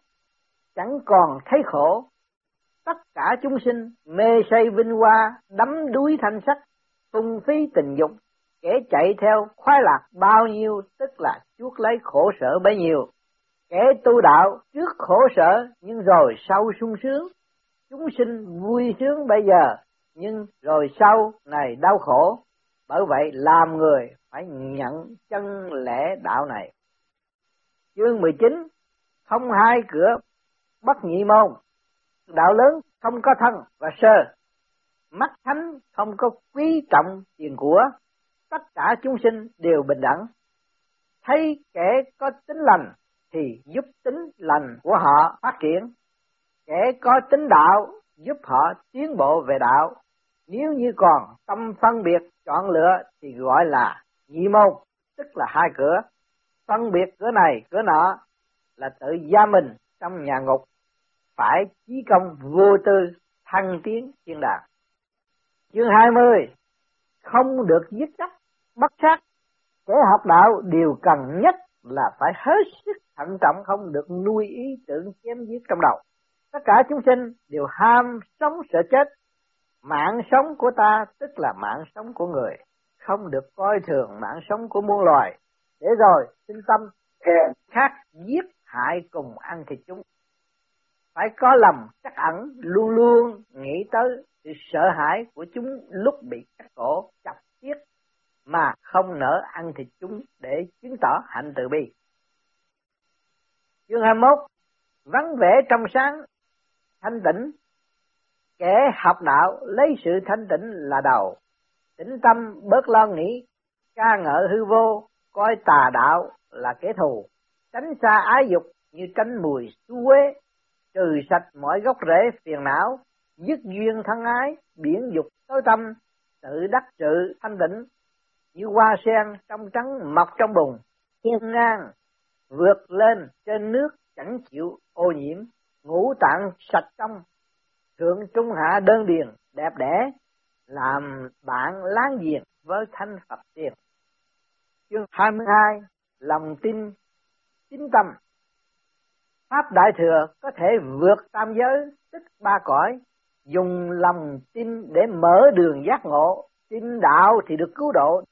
chẳng còn thấy khổ. Tất cả chúng sinh mê say vinh hoa, đắm đuối thanh sắc, tung phí tình dục, kẻ chạy theo khoái lạc bao nhiêu tức là chuốc lấy khổ sở bấy nhiêu. Kẻ tu đạo trước khổ sở nhưng rồi sau sung sướng, chúng sinh vui sướng bây giờ nhưng rồi sau này đau khổ. Bởi vậy làm người phải nhận chân lẽ đạo này. Chương 19 không hai cửa bất nhị môn. Đạo lớn không có thân và sơ. Mắt thánh không có quý trọng tiền của. Tất cả chúng sinh đều bình đẳng. Thấy kẻ có tính lành thì giúp tính lành của họ phát triển. Kẻ có tính đạo giúp họ tiến bộ về đạo. Nếu như còn tâm phân biệt, chọn lựa thì gọi là nhị môn, tức là hai cửa. Phân biệt cửa này, cửa nọ là tự gia mình trong nhà ngục, phải chí công vô tư, thăng tiến thiên đàng. Chương 20 không được giết chóc, bất sát. Kẻ học đạo điều cần nhất là phải hết sức thận trọng không được nuôi ý tưởng chém giết trong đầu. Tất cả chúng sinh đều ham sống sợ chết. Mạng sống của ta tức là mạng sống của người, không được coi thường mạng sống của muôn loài. Để rồi sinh tâm thèm khát giết hại cùng ăn thịt chúng. Phải có lòng chắc ẩn, luôn luôn nghĩ tới sự sợ hãi của chúng lúc bị cắt cổ chặt giết, mà không nỡ ăn thịt chúng để chứng tỏ hạnh từ bi chương 21 vắng vẻ trong sáng, thanh tịnh. Kẻ học đạo lấy sự thanh tịnh là đầu. Tĩnh tâm bớt lo nghĩ, ca ngợi hư vô, coi tà đạo là kẻ thù. Tránh xa ái dục như tránh mùi xu quế trừ sạch mọi gốc rễ phiền não, dứt duyên thân ái, biển dục tối tâm, tự đắc sự thanh tịnh. Như hoa sen trong trắng mọc trong bùn, thiên ngang vượt lên trên nước chẳng chịu ô nhiễm ngũ tạng sạch trong thượng trung hạ đơn điền đẹp đẽ làm bạn láng giềng với thanh Phật tiền. Chương 22 Lòng tin chính tâm Pháp Đại Thừa có thể vượt tam giới, tức ba cõi, dùng lòng tin để mở đường giác ngộ, tin đạo thì được cứu độ,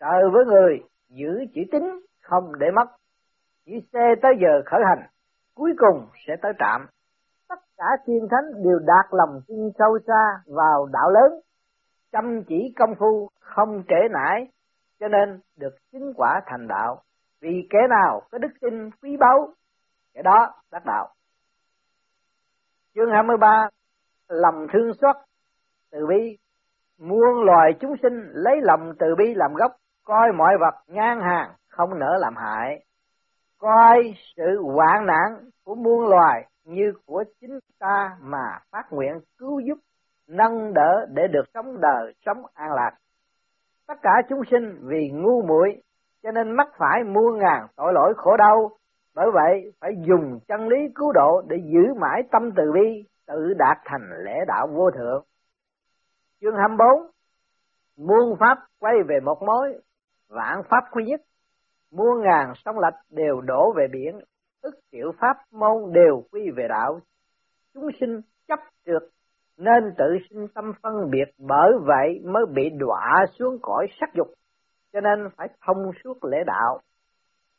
trời với người, giữ chỉ tính, không để mất. Chỉ xe tới giờ khởi hành, cuối cùng sẽ tới trạm. Tất cả thiên thánh đều đạt lòng tin sâu xa vào đạo lớn, chăm chỉ công phu không trễ nải cho nên được chứng quả thành đạo. Vì kẻ nào có đức tin quý báu kẻ đó đắc đạo. Chương 23 lòng thương xót. Từ bi. Muôn loài chúng sinh lấy lòng từ bi làm gốc coi mọi vật ngang hàng không nỡ làm hại coi sự hoạn nạn của muôn loài như của chính ta mà phát nguyện cứu giúp nâng đỡ để được sống đời sống an lạc tất cả chúng sinh vì ngu muội cho nên mắc phải muôn ngàn tội lỗi khổ đau. Bởi vậy phải dùng chân lý cứu độ để giữ mãi tâm từ bi, tự đạt thành lễ đạo vô thượng. Chương 24 Muôn pháp quay về một mối, vạn pháp quy nhất, muôn ngàn sông lạch đều đổ về biển, ức triệu pháp môn đều quy về đạo. Chúng sinh chấp trượt nên tự sinh tâm phân biệt bởi vậy mới bị đọa xuống cõi sắc dục. Cho nên phải thông suốt lễ đạo.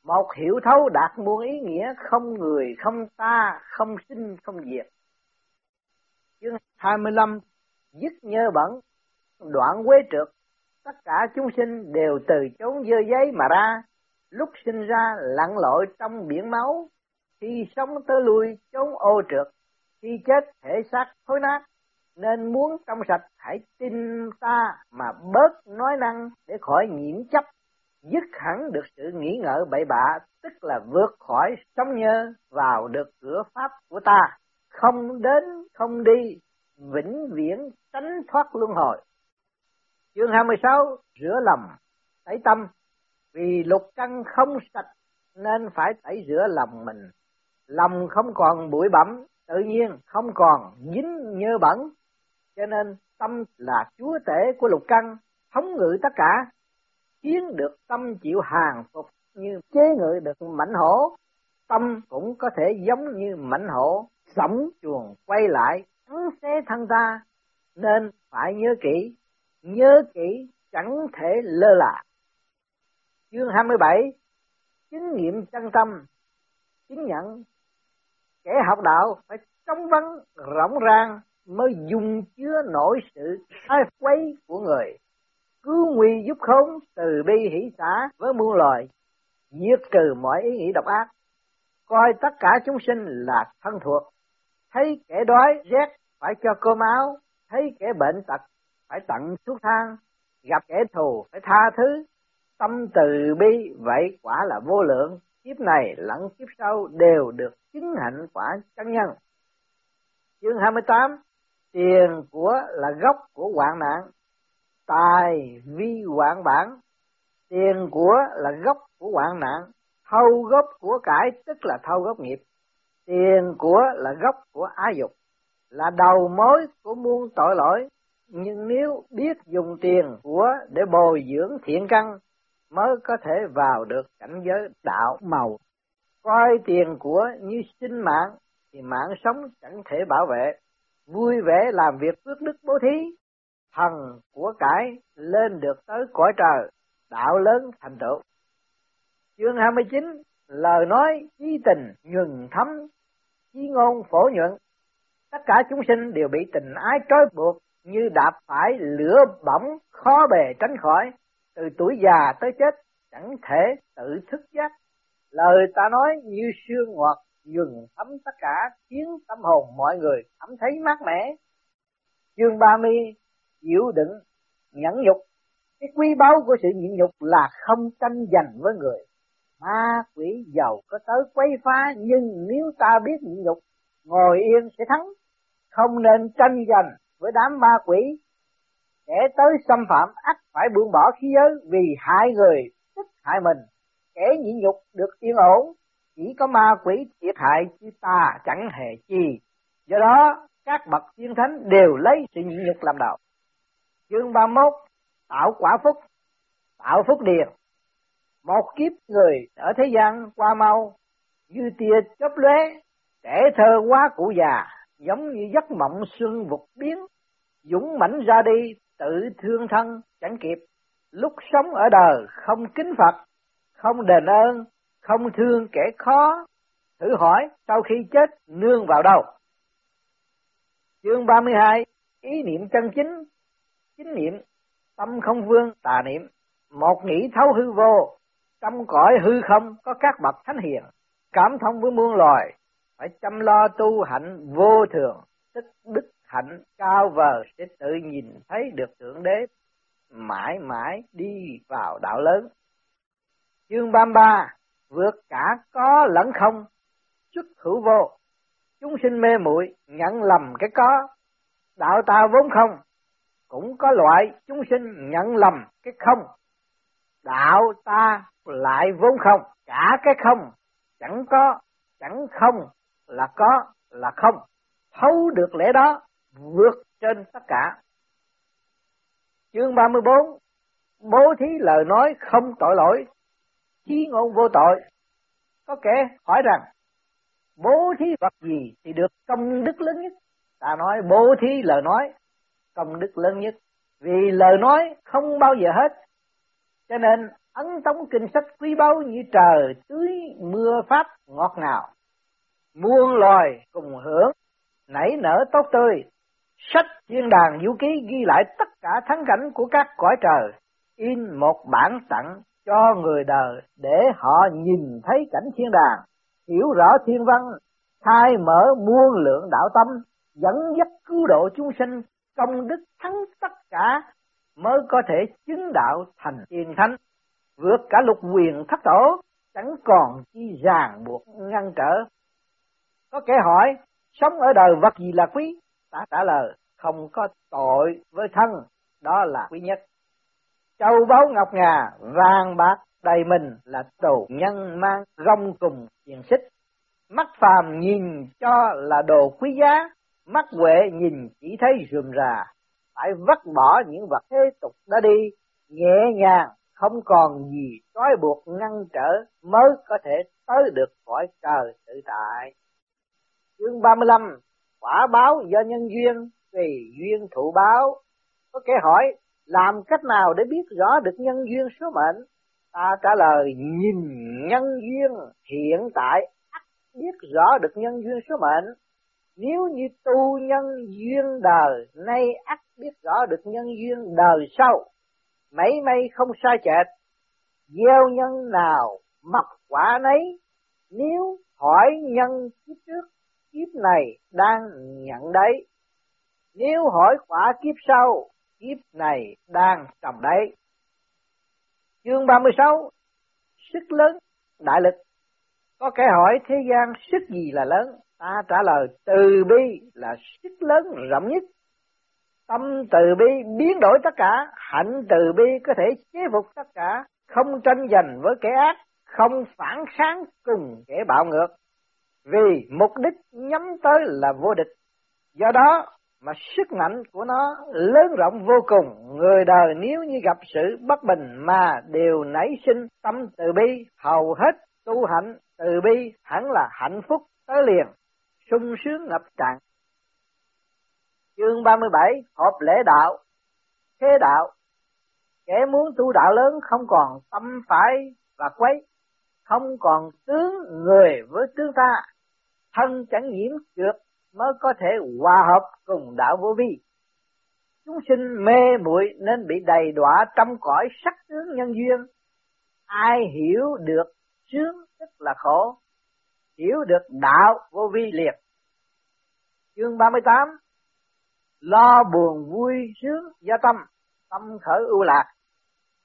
Một hiểu thấu đạt muôn ý nghĩa không người không ta không sinh không diệt. Chương 25 dứt nhơ bẩn đoạn quế trượt. Tất cả chúng sinh đều từ chốn dơ giấy mà ra lúc sinh ra, lặn lội trong biển máu, khi sống tới lui, chốn ô trượt, khi chết, thể xác thối nát. Nên muốn trong sạch, hãy tin ta mà bớt nói năng để khỏi nhiễm chấp, dứt hẳn được sự nghĩ ngợi bậy bạ, tức là vượt khỏi sống nhơ vào được cửa pháp của ta. Không đến, không đi, vĩnh viễn tránh thoát luân hồi. Chương 26 rửa lòng tẩy tâm vì lục căn không sạch, nên phải tẩy rửa lòng mình. Lòng không còn bụi bặm, tự nhiên không còn dính nhơ bẩn. Cho nên tâm là chúa tể của lục căn, thống ngự tất cả khiến được tâm chịu hàng phục như chế ngự được mãnh hổ. Tâm cũng có thể giống như mãnh hổ sống chuồng quay lại cắn xé thân ta. Nên phải nhớ kỹ nhớ kỹ chẳng thể lơ là chương 27 chứng nghiệm chân tâm. Chứng nhận. Kẻ học đạo phải trong vấn rộng ràng mới dùng chứa nổi sự sai quấy của người. Cứu nguy giúp khốn từ bi hỷ xã với muôn loài, diệt trừ mọi ý nghĩ độc ác. Coi tất cả chúng sinh là thân thuộc. Thấy kẻ đói, rét, phải cho cơm áo. Thấy kẻ bệnh tật, phải tặng thuốc thang. Gặp kẻ thù, phải tha thứ tâm từ bi, vậy quả là vô lượng. Kiếp này lẫn kiếp sau đều được chứng hạnh quả chân nhân. Chương 28 tiền của là gốc của hoạn nạn, tài vi hoạn bản. Tiền của là gốc của hoạn nạn, thâu gốc của cải, tức là thâu gốc nghiệp. Tiền của là gốc của ái dục, là đầu mối của muôn tội lỗi. Nhưng nếu biết dùng tiền của để bồi dưỡng thiện căn mới có thể vào được cảnh giới đạo màu. Coi tiền của như sinh mạng, thì mạng sống chẳng thể bảo vệ. Vui vẻ làm việc phước đức bố thí, thần của cải lên được tới cõi trời, đạo lớn thành tựu. Chương 29 lời nói chí tình nhuần thấm chí ngôn phổ nhuận. Tất cả chúng sinh đều bị tình ái trói buộc như đạp phải lửa bỏng khó bề tránh khỏi từ tuổi già tới chết, chẳng thể tự thức giác lời ta nói như sương ngọt dừng thấm tất cả, khiến tâm hồn mọi người cảm thấy mát mẻ. Chương 30 chịu đựng nhẫn nhục. Cái quý báu của sự nhịn nhục là không tranh giành với người. Ma quỷ giàu có tới quấy phá, nhưng nếu ta biết nhịn nhục, ngồi yên sẽ thắng. Không nên tranh giành với đám ma quỷ kẻ tới xâm phạm ắt phải buông bỏ khí giới vì hại người, tức hại mình. Kẻ nhịn nhục được yên ổn, chỉ có ma quỷ thiệt hại chứ ta chẳng hề chi. Do đó, các bậc tiên thánh đều lấy sự nhịn nhục làm đầu chương 31 tạo quả phúc. Tạo phúc điền. Một kiếp người ở thế gian qua mau, như tia chớp lóe trẻ thơ quá cụ già, giống như giấc mộng xuân vụt biến, dũng mãnh ra đi tự thương thân, chẳng kịp. Lúc sống ở đời, không kính phật, không đền ơn, không thương kẻ khó, thử hỏi, sau khi chết, nương vào đâu? Chương 32 ý niệm chân chính. Chính niệm, tâm không vương, tà niệm. Một nghĩ thấu hư vô trong cõi hư không, có các bậc thánh hiền. Cảm thông với muôn loài, phải chăm lo tu hạnh vô thường tức đức hạnh cao vời sẽ tự nhìn thấy được thượng đế mãi mãi đi vào đạo lớn. Chương 33 vượt cả có lẫn không? Xuất hữu vô chúng sinh mê muội nhận lầm cái có. Đạo ta vốn không cũng có loại chúng sinh nhận lầm cái không. Đạo ta lại vốn không, cả cái không, chẳng có, chẳng không là có, là không. Thấu được lẽ đó, vượt trên tất cả. Chương 34 Bố thí lời nói không tội lỗi, chí ngôn vô tội. Có kẻ hỏi rằng, bố thí vật gì thì được công đức lớn nhất? Ta nói bố thí lời nói, công đức lớn nhất. Vì lời nói không bao giờ hết. Cho nên ấn tống kinh sách quý báu như trời tưới mưa pháp ngọt ngào. Muôn loài cùng hưởng, nảy nở tốt tươi. Sách thiên đàn vũ ký ghi lại tất cả thắng cảnh của các cõi trời, in một bản tặng cho người đời để họ nhìn thấy cảnh thiên đàng, hiểu rõ thiên văn, khai mở muôn lượng đạo tâm, dẫn dắt cứu độ chúng sinh, công đức thắng tất cả mới có thể chứng đạo thành tiên thánh, vượt cả lục quyền thất tổ, chẳng còn chi ràng buộc ngăn trở. Có kẻ hỏi, sống ở đời vật gì là quý? Ta trả lời, không có tội với thân, đó là quý nhất. Châu báu ngọc ngà, vàng bạc đầy mình là đồ nhân mang rong cùng tiền xích. Mắt phàm nhìn cho là đồ quý giá, mắt huệ nhìn chỉ thấy rườm rà, phải vứt bỏ những vật thế tục đó đi, nhẹ nhàng, không còn gì trói buộc ngăn trở mới có thể tới được khỏi trời tự tại. Chương 35 Quả báo do nhân duyên, vì duyên thụ báo. Có kẻ hỏi, làm cách nào để biết rõ được nhân duyên số mệnh? Ta trả lời, nhìn nhân duyên hiện tại biết rõ được nhân duyên số mệnh nếu như tu nhân duyên đời nay ắt biết rõ được nhân duyên đời sau mấy may không sai chệch gieo nhân nào mọc quả nấy nếu hỏi nhân kiếp trước kiếp này đang nhận đấy nếu hỏi quả kiếp sau kiếp này đang trồng đấy chương 36 sức lớn đại lực có kẻ hỏi thế gian sức gì là lớn? Ta trả lời từ bi là sức lớn rộng nhất. Tâm từ bi biến đổi tất cả, hạnh từ bi có thể chế phục tất cả, không tranh giành với kẻ ác, không phản kháng cùng kẻ bạo ngược. Vì mục đích nhắm tới là vô địch. Do đó mà sức mạnh của nó lớn rộng vô cùng, người đời nếu như gặp sự bất bình mà đều nảy sinh tâm từ bi, hầu hết tu hạnh từ bi hẳn là hạnh phúc tới liền, sung sướng ngập tràn. Chương 37 hộp lễ đạo Thế đạo Kẻ muốn tu đạo lớn không còn tâm phải và quấy, không còn tướng người với tướng ta, thân chẳng nhiễm được mới có thể hòa hợp cùng đạo vô vi. Chúng sinh mê muội nên bị đầy đọa trong cõi sắc tướng nhân duyên. Ai hiểu được sướng tức là khổ, hiểu được đạo vô vi liệt. Chương 38 Lo buồn vui sướng do tâm, tâm khởi ưu lạc.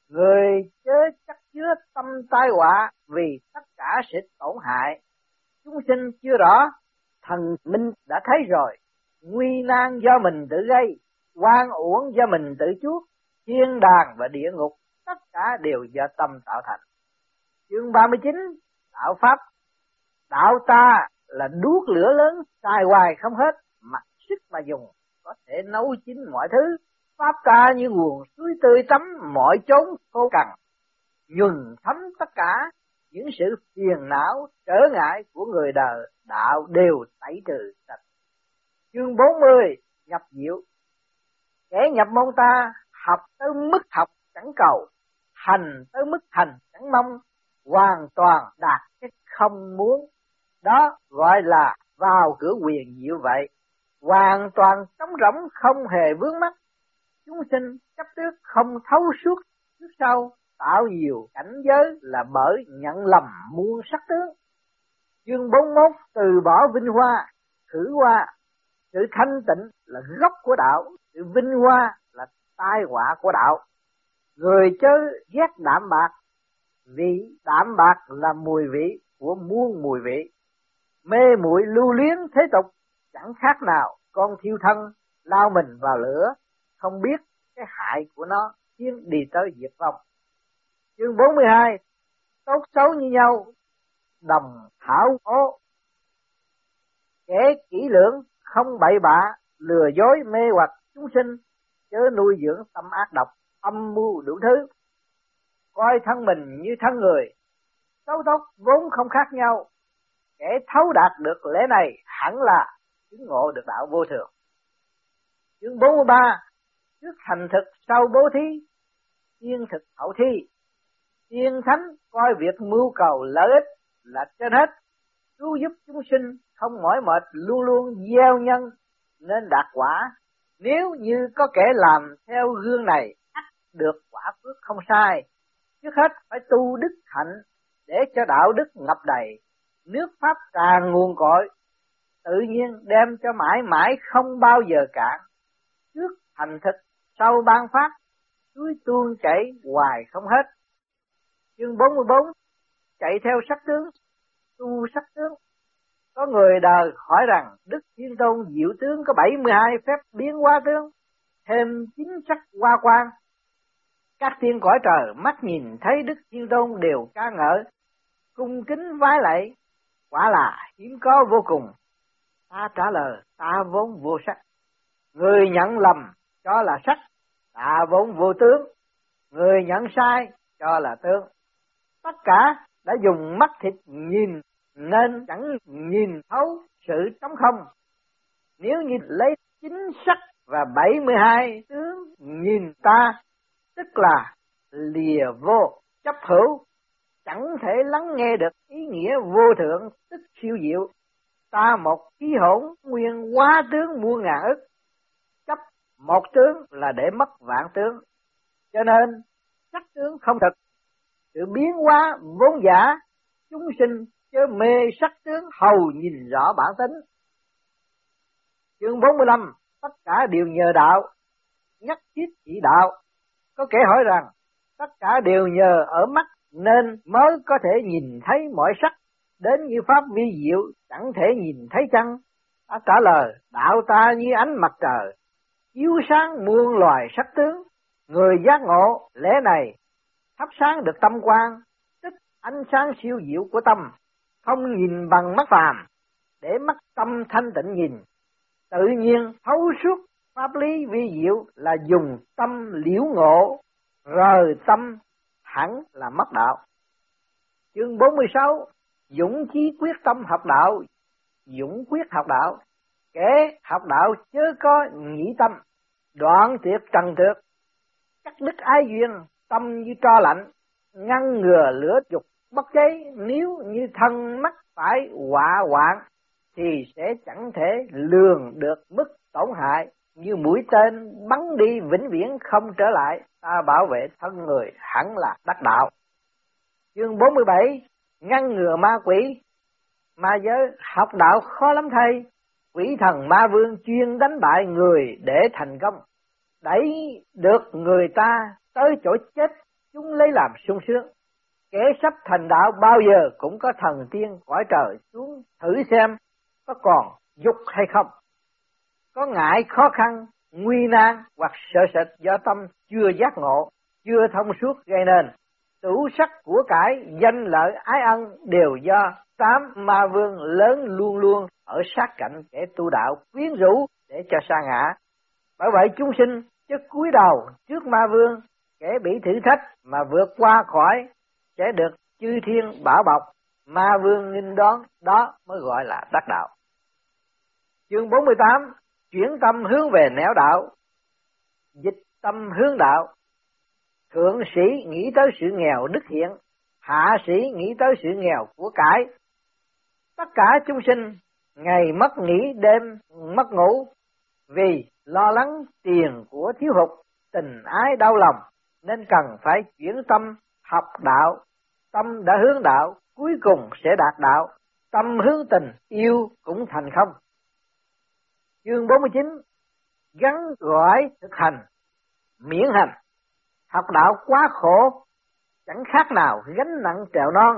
Người chớ chắc chứa tâm tai họa vì tất cả sẽ tổn hại. Chúng sinh chưa rõ, thần minh đã thấy rồi. Nguy nan do mình tự gây, quan uổng do mình tự chuốc, thiên đàng và địa ngục tất cả đều do tâm tạo thành. Chương 39 đạo pháp đạo ta là đuốc lửa lớn xài hoài không hết mặc sức mà dùng có thể nấu chín mọi thứ pháp ta như nguồn suối tươi tắm mọi chốn khô cằn nhuần thấm tất cả những sự phiền não, trở ngại của người đời, đạo đều tẩy trừ sạch. Chương 40 nhập diệu. Kẻ nhập môn ta học tới mức học chẳng cầu, hành tới mức hành chẳng mong, hoàn toàn đạt cái không muốn. Đó gọi là vào cửa quyền diệu vậy. Hoàn toàn trống rỗng, không hề vướng mắc. Chúng sinh chấp trước không thấu suốt trước sau tạo nhiều cảnh giới là bởi nhận lầm muôn sắc tướng chương 41 từ bỏ vinh hoa thử hoa sự thanh tịnh là gốc của đạo sự vinh hoa là tai họa của đạo người chớ ghét đạm bạc vì đạm bạc là mùi vị của muôn mùi vị. Mê muội lưu luyến thế tục chẳng khác nào con thiêu thân lao mình vào lửa, không biết cái hại của nó khiến đi tới diệt vong. Chương 42 tốt xấu như nhau đồng thảo ố kẻ kỹ lưỡng không bậy bạ, lừa dối mê hoặc chúng sinh, chớ nuôi dưỡng tâm ác độc, âm mưu đủ thứ. Coi thân mình như thân người, xấu tốt vốn không khác nhau. Kẻ thấu đạt được lễ này hẳn là chứng ngộ được đạo vô thường. Chương 43 trước thành thực sau bố thí yên thực hậu thi tiên thánh coi việc mưu cầu lợi ích là trên hết. Cứu giúp chúng sinh không mỏi mệt, luôn luôn gieo nhân nên đạt quả. Nếu như có kẻ làm theo gương này được quả phước không sai. Trước hết phải tu đức hạnh để cho đạo đức ngập đầy. Nước pháp tràn nguồn cội, tự nhiên đem cho mãi mãi không bao giờ cạn. Trước thành thực, sau ban phát, suối tuôn chảy hoài không hết chương 44 chạy theo sắc tướng tu sắc tướng có người đời hỏi rằng Đức Thiên Tôn diệu tướng có 72 phép biến hóa tướng, thêm chính sắc hoa quan. Các thiên cõi trời mắt nhìn thấy Đức Thiên Tôn đều ca ngợi, cung kính vái lạy, quả là hiếm có vô cùng. Ta trả lời, ta vốn vô sắc. Người nhận lầm cho là sắc, ta vốn vô tướng. Người nhận sai cho là tướng. Tất cả đã dùng mắt thịt nhìn nên chẳng nhìn thấu sự trống không. Nếu như lấy chính sắc và 72 tướng nhìn ta, tức là lìa vô chấp hữu, chẳng thể lắng nghe được ý nghĩa vô thượng tức siêu diệu. Ta một khí hỗn nguyên quá tướng muôn ngàn ức, chấp một tướng là để mất vạn tướng. Cho nên, sắc tướng không thực, sự biến hóa vốn giả, chúng sinh chớ mê sắc tướng hầu nhìn rõ bản tính. Chương 45, tất cả đều nhờ đạo, nhất thiết chỉ đạo. Có kẻ hỏi rằng, tất cả đều nhờ ở mắt nên mới có thể nhìn thấy mọi sắc, đến như pháp vi diệu chẳng thể nhìn thấy chăng? Ta trả lời, đạo ta như ánh mặt trời, chiếu sáng muôn loài sắc tướng, người giác ngộ lẽ này thắp sáng được tâm quan, tức ánh sáng siêu diệu của tâm, không nhìn bằng mắt phàm, để mắt tâm thanh tịnh nhìn. Tự nhiên thấu suốt pháp lý vi diệu là dùng tâm liễu ngộ, rời tâm hẳn là mất đạo. Chương 46 Dũng chí quyết tâm học đạo, dũng quyết học đạo, kể học đạo chớ có nhĩ tâm, đoạn tuyệt trần trượt, cắt đứt ái duyên, tâm như tro lạnh, ngăn ngừa lửa dục bất cháy. Nếu như thân mắt phải họa hoạn thì sẽ chẳng thể lường được mức tổn hại. Như mũi tên bắn đi vĩnh viễn không trở lại ta bảo vệ thân người hẳn là đắc đạo. Chương 47 ngăn ngừa ma quỷ. Ma giới học đạo khó lắm thay quỷ thần ma vương chuyên đánh bại người để thành công. Đẩy được người ta tới chỗ chết chúng lấy làm sung sướng kẻ sắp thành đạo bao giờ cũng có thần tiên cõi trời xuống thử xem có còn dục hay không. Có ngại khó khăn, nguy nan hoặc sợ sệt do tâm chưa giác ngộ, chưa thông suốt gây nên. Tủ sắc của cải, danh lợi, ái ân đều do tám ma vương lớn luôn luôn ở sát cạnh kẻ tu đạo quyến rũ để cho sa ngã. Bởi vậy chúng sinh chứ cúi đầu trước ma vương, kẻ bị thử thách mà vượt qua khỏi sẽ được chư thiên bảo bọc, ma vương nghinh đón, đó mới gọi là đắc đạo. Chương 48, chuyển tâm hướng về nẻo đạo, dịch tâm hướng đạo. Thượng sĩ nghĩ tới sự nghèo đức hiện, hạ sĩ nghĩ tới sự nghèo của cải. Tất cả chúng sinh ngày mất nghỉ đêm mất ngủ vì lo lắng tiền của thiếu hụt, tình ái đau lòng nên cần phải chuyển tâm học đạo, tâm đã hướng đạo, cuối cùng sẽ đạt đạo, tâm hướng tình, yêu cũng thành không. Chương 49 Gắn gọi thực hành, miễn hành, học đạo quá khổ, chẳng khác nào gánh nặng trèo non,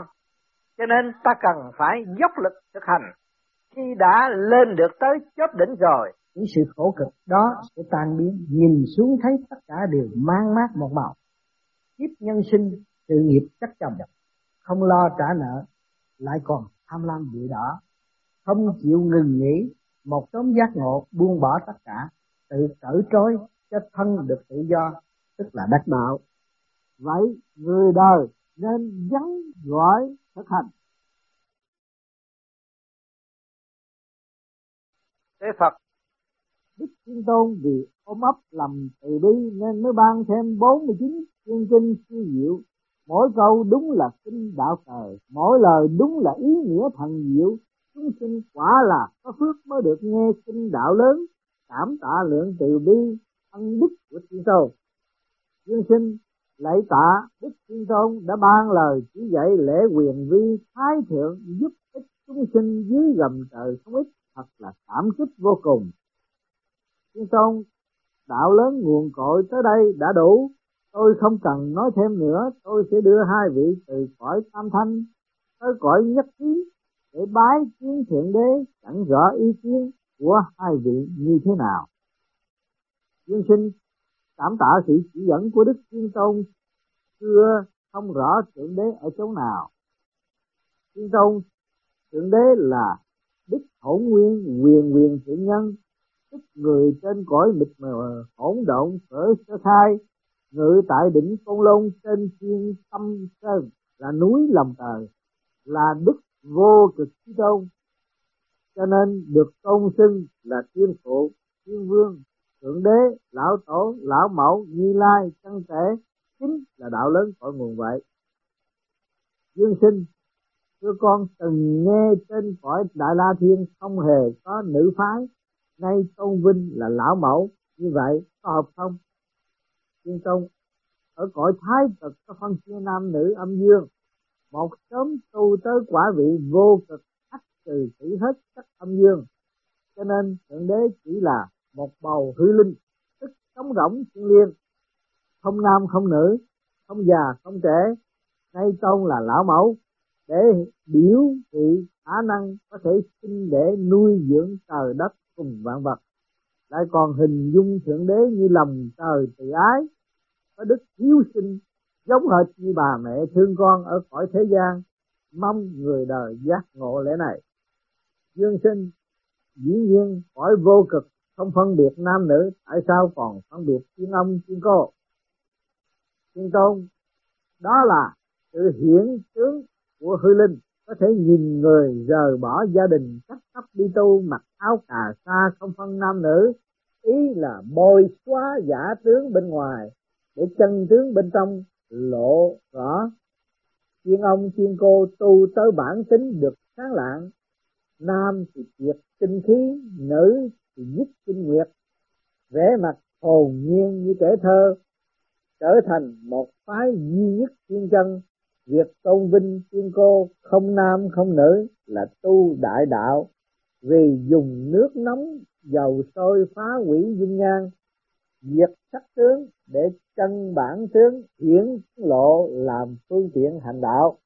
cho nên ta cần phải dốc lực thực hành. Khi đã lên được tới chóp đỉnh rồi, những sự khổ cực đó sẽ tan biến, nhìn xuống thấy tất cả đều mang mát một màu. Kiếp nhân sinh sự nghiệp chắc chồng không lo trả nợ, lại còn tham lam bụi đỏ, không chịu ngừng nghỉ, một tấm giác ngộ buông bỏ tất cả, tự cởi trói cho thân được tự do, tức là đắc đạo. Vậy người đời nên gắn gọi thực hành. Thế Phật Đức Thiên Tôn vì ôm ấp lầm từ bi nên mới ban thêm 49 chương kinh siêu diệu. Mỗi câu đúng là kinh đạo trời, mỗi lời đúng là ý nghĩa thần diệu. Chúng sinh quả là có phước mới được nghe kinh đạo lớn, cảm tạ lượng từ bi, ân đức của Thiên Tôn. Dương sinh lạy tạ Đức Thiên Tôn đã ban lời chỉ dạy lễ quyền vi thái thượng giúp ích chúng sinh dưới gầm trời không ít thật là cảm kích vô cùng. Nhưng Tôn, đạo lớn nguồn cội tới đây đã đủ. Tôi không cần nói thêm nữa, tôi sẽ đưa hai vị từ cõi tam thanh tới cõi nhất trí để bái kiến thượng đế, chẳng rõ ý kiến của hai vị như thế nào. Dương sinh, cảm tạ sự chỉ dẫn của đức thiên tôn xưa không rõ thượng đế ở chỗ nào. Thiên tôn, thượng đế là đức hỗn nguyên quyền quyền thượng nhân tức người trên cõi mịt mờ hỗn độn sở sơ khai, ngự tại đỉnh côn lôn trên thiên tâm sơn, là núi lòng trời là đức vô cực chí tôn. Cho nên được tôn xưng là thiên phụ, thiên vương, thượng đế, lão tổ, lão mẫu, như lai, chân thể, chính là đạo lớn cội nguồn vậy. Dương sinh, thưa con, từng nghe trên cõi đại la thiên không hề có nữ phái nay tôn vinh là lão mẫu. Như vậy, có hợp không? Thiên tôn, ở cõi thái cực có phân chia nam nữ âm dương. Một sớm tu tới quả vị vô cực ách trừ chỉ hết các âm dương. Cho nên thượng đế chỉ là một bầu hư linh, tức trống rỗng thiên liên không nam, không nữ, không già, không trẻ. Nay tôn là lão mẫu, để biểu thị khả năng có thể sinh để nuôi dưỡng trời đất cùng vạn vật. Lại còn hình dung thượng đế như lòng trời từ ái. Có đức hiếu sinh, giống hệt như bà mẹ thương con ở cõi thế gian. Mong người đời giác ngộ lẽ này. Dương sinh, dĩ nhiên, cõi vô cực, không phân biệt nam nữ, tại sao còn phân biệt thiên ông thiên cô? Thiên tôn, đó là sự hiển tướng của hư linh có thể nhìn người rời bỏ gia đình, cắt tóc đi tu, mặc áo cà sa không phân nam nữ. Ý là bôi xóa giả tướng bên ngoài, để chân tướng bên trong lộ rõ. Chuyên ông, chuyên cô tu tới bản tính được sáng lạng. Nam thì tuyệt tinh khí, nữ thì nhất tinh nguyệt. Vẻ mặt hồn nhiên như trẻ thơ, trở thành một phái duy nhất thiên chân việc tôn vinh thiên cô không nam, không nữ là tu đại đạo. Vì dùng nước nóng dầu sôi phá hủy dung nhan diệt sắc tướng để chân bản tướng, hiển lộ làm phương tiện hành đạo.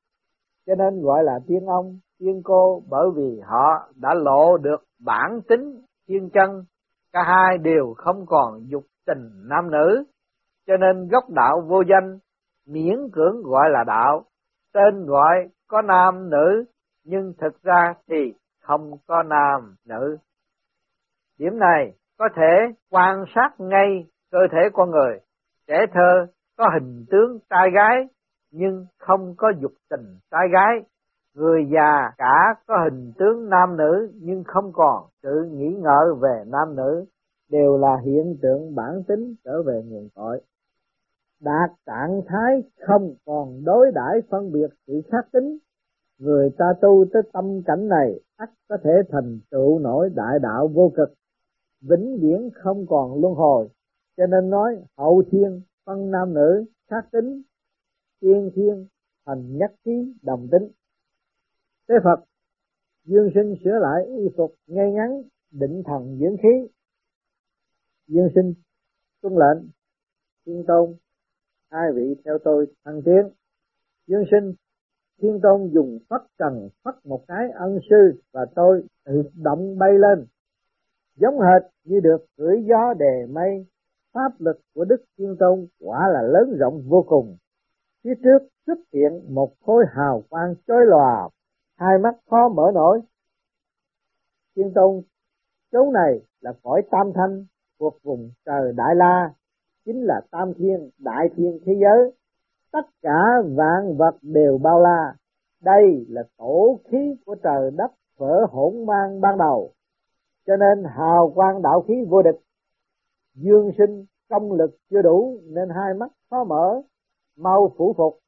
Cho nên gọi là tiên ông tiên cô bởi vì họ đã lộ được bản tính thiên chân. Cả hai đều không còn dục tình nam nữ. Cho nên gốc đạo vô danh, miễn cưỡng gọi là đạo tên gọi có nam nữ, nhưng thực ra thì không có nam nữ. Điểm này có thể quan sát ngay cơ thể con người. Trẻ thơ có hình tướng trai gái, nhưng không có dục tình trai gái. Người già cả có hình tướng nam nữ, nhưng không còn sự nghĩ ngợi về nam nữ. Đều là hiện tượng bản tính trở về nguồn cội đạt trạng thái không còn đối đãi phân biệt sự khác tính, người ta tu tới tâm cảnh này ắt có thể thành tựu nổi đại đạo vô cực, vĩnh viễn không còn luân hồi. Cho nên nói hậu thiên, phân nam nữ khác tính, tiên thiên, thành nhất trí, đồng tính. Thế phật, dương sinh sửa lại y phục ngay ngắn, định thần dưỡng khí. Dương sinh tuân lệnh, thiên tôn hai vị theo tôi thăng tiến. Dương sinh thiên tôn dùng phất trần phất một cái ân sư và tôi tự động bay lên. Giống hệt như được cưỡi gió đề mây pháp lực của đức thiên tôn quả là lớn rộng vô cùng. Phía trước xuất hiện một khối hào quang chói lòa, hai mắt khó mở nổi. Thiên Tôn, chỗ này là cõi tam thanh thuộc vùng trời Đại La, chính là tam thiên, đại thiên thế giới. Tất cả vạn vật đều bao la. Đây là tổ khí của trời đất vỡ hỗn mang ban đầu. Cho nên hào quang đạo khí vô địch. Dương sinh công lực chưa đủ nên hai mắt khó mở, mau phủ phục,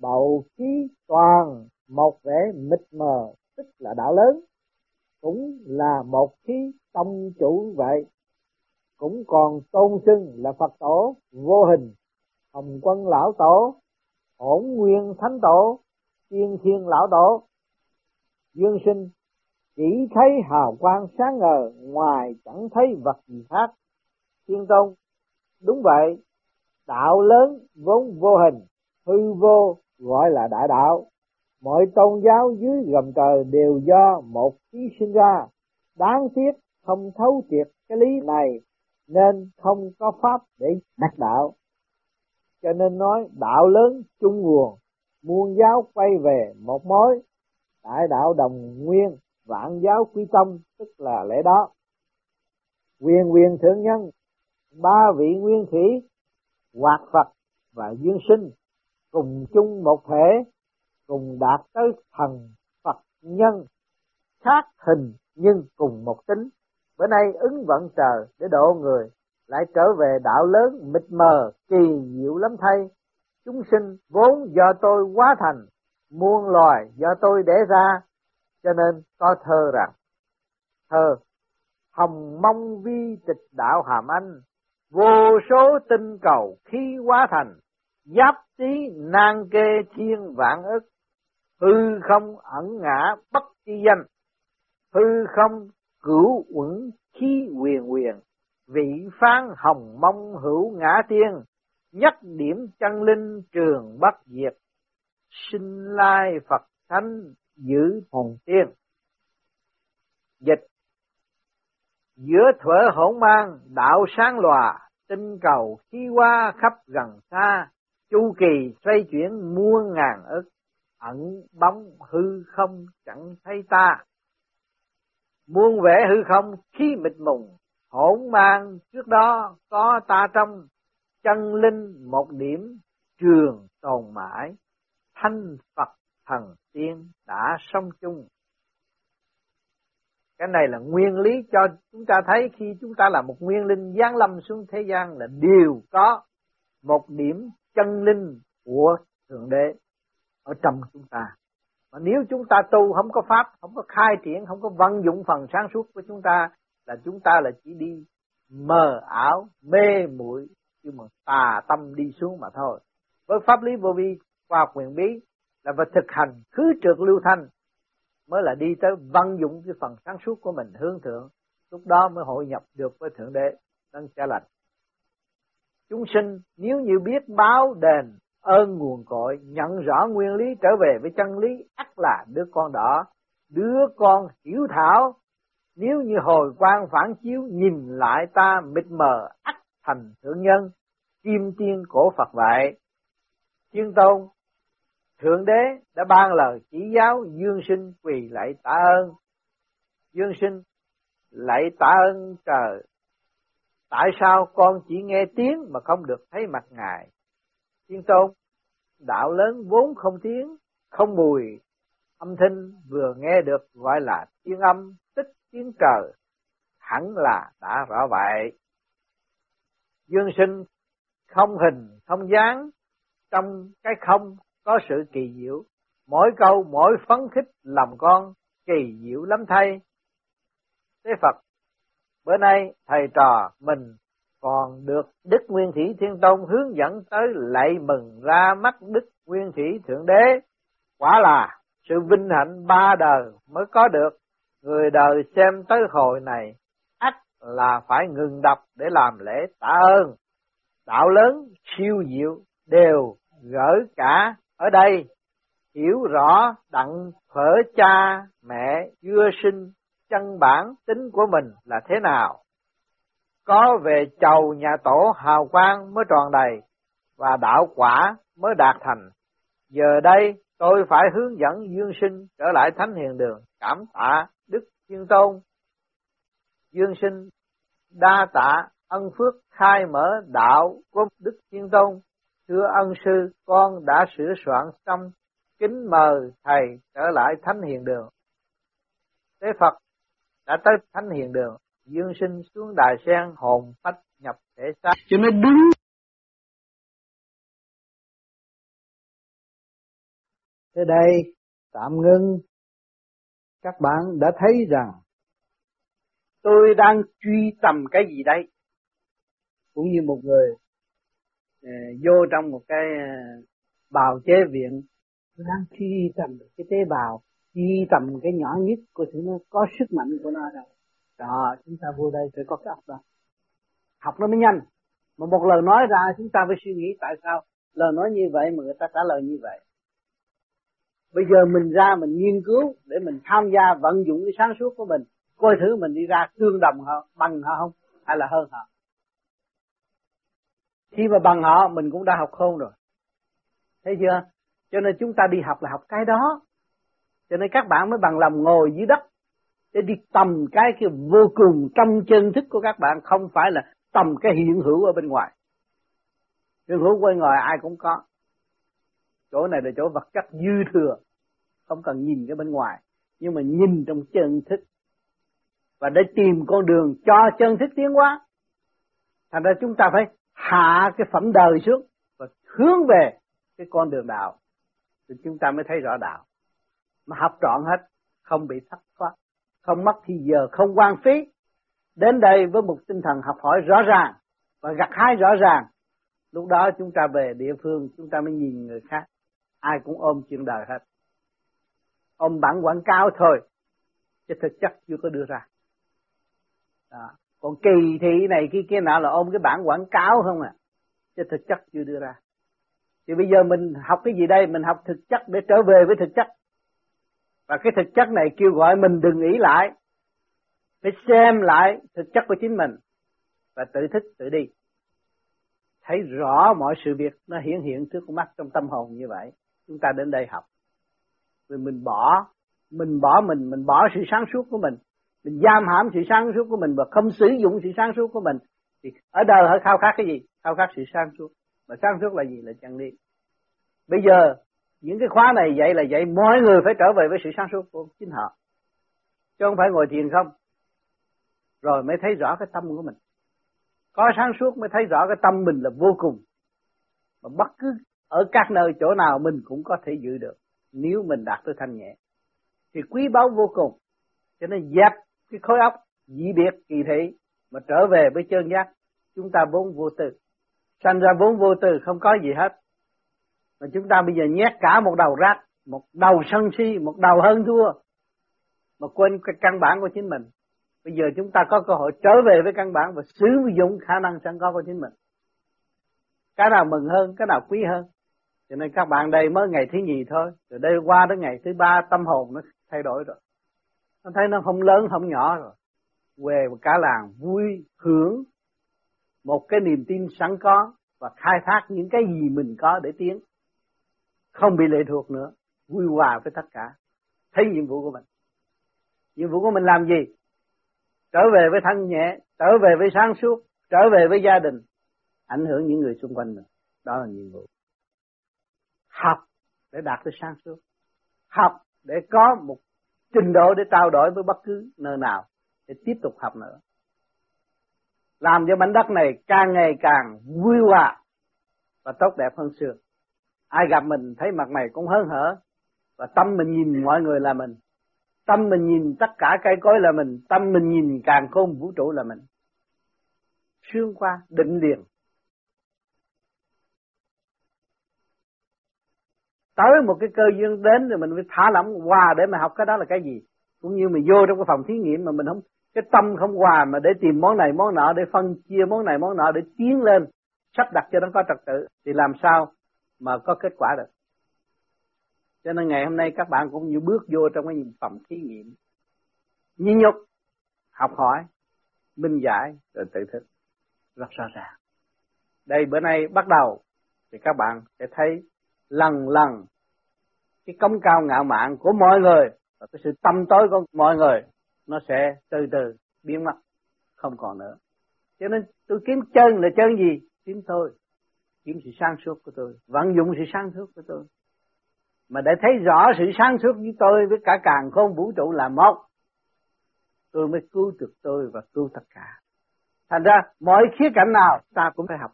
bầu khí toàn một vẻ mịt mờ, tức là đạo lớn, cũng là một khí tông chủ vậy, cũng còn tôn xưng là Phật tổ vô hình, Hồng quân lão tổ, ổn nguyên thánh tổ, tiên thiên lão tổ, dương sinh chỉ thấy hào quang sáng ngời ngoài chẳng thấy vật gì khác. Thiên tôn đúng vậy đạo lớn vốn vô hình hư vô gọi là đại đạo. Mọi tôn giáo dưới gầm trời đều do một khí sinh ra. Đáng tiếc không thấu triệt cái lý này nên không có pháp để đắc đạo. Cho nên nói, đạo lớn chung nguồn, muôn giáo quay về một mối, đại đạo đồng nguyên, vạn giáo quy tâm, tức là lẽ đó. Quyền quyền thượng nhân, ba vị nguyên thủy, hoạt phật và duyên sinh, cùng chung một thể, cùng đạt tới thần phật nhân, khác hình nhưng cùng một tính bữa nay ứng vận trời để độ người, lại trở về đạo lớn mịt mờ, kỳ diệu lắm thay. Chúng sinh vốn do tôi quá thành, muôn loài do tôi để ra, cho nên có thơ rằng, thơ, hồng mong vi tịch đạo hàm anh, vô số tinh cầu khi quá thành, giáp tí nan kê thiên vạn ức. Hư không ẩn ngã bất chi danh, hư không cửu uẩn khí quyền quyền, vị phán hồng mong hữu ngã tiên nhất điểm chân linh trường bất diệt. Sinh lai phật thánh giữ hồn tiên. Dịch. Giữa thuở hỗn mang, đạo sáng lòa, tinh cầu khí hoa khắp gần xa, chu kỳ xoay chuyển muôn ngàn ức, ẩn bóng hư không chẳng thấy ta muôn vẻ hư không khí mịt mùng, hỗn mang trước đó có ta trong, chân linh một điểm, trường tồn mãi. Thanh phật thần tiên đã sống chung. Cái này là nguyên lý cho chúng ta thấy khi chúng ta là một nguyên linh giáng lâm xuống thế gian là đều có một điểm chân linh của thượng đế ở trong chúng ta mà nếu chúng ta tu không có pháp, không có khai triển, không có vận dụng phần sáng suốt của chúng ta, là chúng ta là chỉ đi mờ ảo, mê muội nhưng mà tà tâm đi xuống mà thôi. Với pháp lý vô vi qua quyền bí, là phải thực hành khứ trượt lưu thanh, mới là đi tới vận dụng cái phần sáng suốt của mình, hướng thượng. Lúc đó mới hội nhập được với thượng đế nâng trả lành. Chúng sinh, nếu như biết báo đền ơn nguồn cội, nhận rõ nguyên lý trở về với chân lý, ắt là đứa con đỏ đứa con hiểu thảo, nếu như hồi quang phản chiếu, nhìn lại ta mịt mờ, ắt thành thượng nhân, kim tiên cổ Phật vậy thiên tôn, Thượng đế đã ban lời chỉ giáo dương sinh quỳ lạy tạ ơn. Dương sinh lạy tạ ơn trời. Tại sao con chỉ nghe tiếng mà không được thấy mặt ngài? Thiên tôn, đạo lớn vốn không tiếng, không mùi, âm thanh vừa nghe được gọi là tiếng âm, tích tiếng trời, hẳn là đã rõ vậy. Dương sinh không hình, không dáng, trong cái không có sự kỳ diệu, mỗi câu mỗi phấn khích làm con kỳ diệu lắm thay. Thế Phật, bữa nay thầy trò mình còn được Đức Nguyên Thủy Thiên Tôn hướng dẫn tới lạy mừng ra mắt Đức Nguyên Thủy Thượng Đế. Quả là sự vinh hạnh ba đời mới có được. Người đời xem tới hồi này, ắt là phải ngừng đọc để làm lễ tạ ơn. Đạo lớn, siêu diệu đều gỡ cả ở đây hiểu rõ đặng phở cha mẹ chưa sinh chân bản tính của mình là thế nào có về chầu nhà tổ hào quang mới tròn đầy và đạo quả mới đạt thành Giờ đây tôi phải hướng dẫn Dương Sinh trở lại Thánh Hiền Đường, cảm tạ Đức Thiên Tôn. Dương Sinh đa tạ ân phước khai mở đạo của Đức Thiên Tôn. Thưa ân sư, con đã sửa soạn xong, kính mời Thầy trở lại Thánh Hiền Đường. Thế Phật đã tới Thánh Hiền Đường, Dương Sinh xuống đài sen hồn phách nhập thể xác. Cho nên đúng Thế đây, tạm ngưng. Các bạn đã thấy rằng tôi đang truy tầm cái gì đây? Cũng như một người uh, vô trong một cái uh, bào chế viện, tôi đang truy tầm cái tế bào, truy tầm cái nhỏ nhất của thứ nó có sức mạnh của nó đâu. Đó, chúng ta vô đây phải có cái học đó. Học nó mới nhanh. Mà một lời nói ra chúng ta phải suy nghĩ tại sao lời nói như vậy mà người ta trả lời như vậy Bây giờ mình ra mình nghiên cứu để mình tham gia vận dụng cái sáng suốt của mình, coi thử mình đi ra tương đồng họ, bằng họ không, hay là hơn họ. Khi mà bằng họ mình cũng đã học khôn rồi. Thấy chưa? Cho nên chúng ta đi học là học cái đó. Cho nên các bạn mới bằng lòng ngồi dưới đất để đi tầm cái kia vô cùng trong chân thức của các bạn, không phải là tầm cái hiện hữu ở bên ngoài. Hiện hữu bên ngoài ai cũng có. Chỗ này là chỗ vật chất dư thừa, không cần nhìn cái bên ngoài, nhưng mà nhìn trong chân thức. Và để tìm con đường cho chân thức tiến hóa, thành ra chúng ta phải hạ cái phẩm đời xuống và hướng về cái con đường đạo. Thì chúng ta mới thấy rõ đạo. Mà học trọn hết, không bị thất thoát không mất thì giờ không quan phí. Đến đây với một tinh thần học hỏi rõ ràng và gặt hái rõ ràng. Lúc đó chúng ta về địa phương, chúng ta mới nhìn người khác. Ai cũng ôm chuyện đời hết. Ôm bản quảng cáo thôi, chứ thực chất chưa có đưa ra. Đó. còn kỳ thị này kia kia nọ là ôm cái bản quảng cáo không à? Chứ thực chất chưa đưa ra. Thì bây giờ mình học cái gì đây? Mình học thực chất để trở về với thực chất và cái thực chất này kêu gọi mình đừng nghĩ lại. Phải xem lại thực chất của chính mình và tự thích tự đi. Thấy rõ mọi sự việc nó hiện hiện trước mắt trong tâm hồn như vậy, chúng ta đến đây học. Rồi mình bỏ mình bỏ mình mình bỏ sự sáng suốt của mình. Mình giam hãm sự sáng suốt của mình và không sử dụng sự sáng suốt của mình. Thì ở đời họ khao khát cái gì? Khao khát sự sáng suốt. Mà sáng suốt là gì? Là chân lý. Bây giờ những cái khóa này dạy là dạy mọi người phải trở về với sự sáng suốt của chính họ. Chứ không phải ngồi thiền không. Rồi mới thấy rõ cái tâm của mình. Có sáng suốt mới thấy rõ cái tâm mình là vô cùng. Mà bất cứ ở các nơi chỗ nào mình cũng có thể giữ được. Nếu mình đạt tới thanh nhẹ. Thì quý báu vô cùng. Cho nên dẹp cái khối óc dị biệt kỳ thị mà trở về với chân giác. Chúng ta vốn vô tư. Sanh ra vốn vô tư không có gì hết mà chúng ta bây giờ nhét cả một đầu rác, một đầu sân si, một đầu hơn thua, mà quên cái căn bản của chính mình. Bây giờ chúng ta có cơ hội trở về với căn bản và sử dụng khả năng sẵn có của chính mình. Cái nào mừng hơn, cái nào quý hơn. Cho nên các bạn đây mới ngày thứ nhì thôi. Rồi đây qua đến ngày thứ ba, tâm hồn nó thay đổi rồi. Nó thấy nó không lớn, không nhỏ rồi. Về cả làng vui hưởng một cái niềm tin sẵn có và khai thác những cái gì mình có để tiến không bị lệ thuộc nữa. Vui hòa với tất cả. Thấy nhiệm vụ của mình. Nhiệm vụ của mình làm gì? Trở về với thân nhẹ, trở về với sáng suốt, trở về với gia đình. Ảnh hưởng những người xung quanh mình. Đó là nhiệm vụ. Học để đạt tới sáng suốt. Học để có một trình độ để trao đổi với bất cứ nơi nào để tiếp tục học nữa. Làm cho mảnh đất này càng ngày càng vui hòa và tốt đẹp hơn xưa ai gặp mình thấy mặt mày cũng hớn hở. Và tâm mình nhìn mọi người là mình. Tâm mình nhìn tất cả cây cối là mình. Tâm mình nhìn càng khôn vũ trụ là mình. Xuyên qua định liền. Tới một cái cơ duyên đến rồi mình phải thả lỏng hòa để mà học cái đó là cái gì? Cũng như mình vô trong cái phòng thí nghiệm mà mình không, cái tâm không hòa mà để tìm món này, món nọ, để phân chia món này, món nọ để tiến lên, sắp đặt cho nó có trật tự. Thì làm sao? Mà có kết quả được. Cho nên ngày hôm nay các bạn cũng như bước vô trong cái phòng thí nghiệm. Nhịn nhục, học hỏi, minh giải, rồi tự thức. Rất rõ ràng. Đây bữa nay bắt đầu thì các bạn sẽ thấy lần lần cái công cao ngạo mạn của mọi người và cái sự tâm tối của mọi người nó sẽ từ từ biến mất, không còn nữa. Cho nên tôi kiếm chân là chân gì? Kiếm tôi kiếm sự sáng suốt của tôi, vận dụng sự sáng suốt của tôi. Mà để thấy rõ sự sáng suốt với tôi, với cả càng khôn vũ trụ là một, tôi mới cứu được tôi và cứu tất cả. Thành ra, mọi khía cạnh nào ta cũng phải học,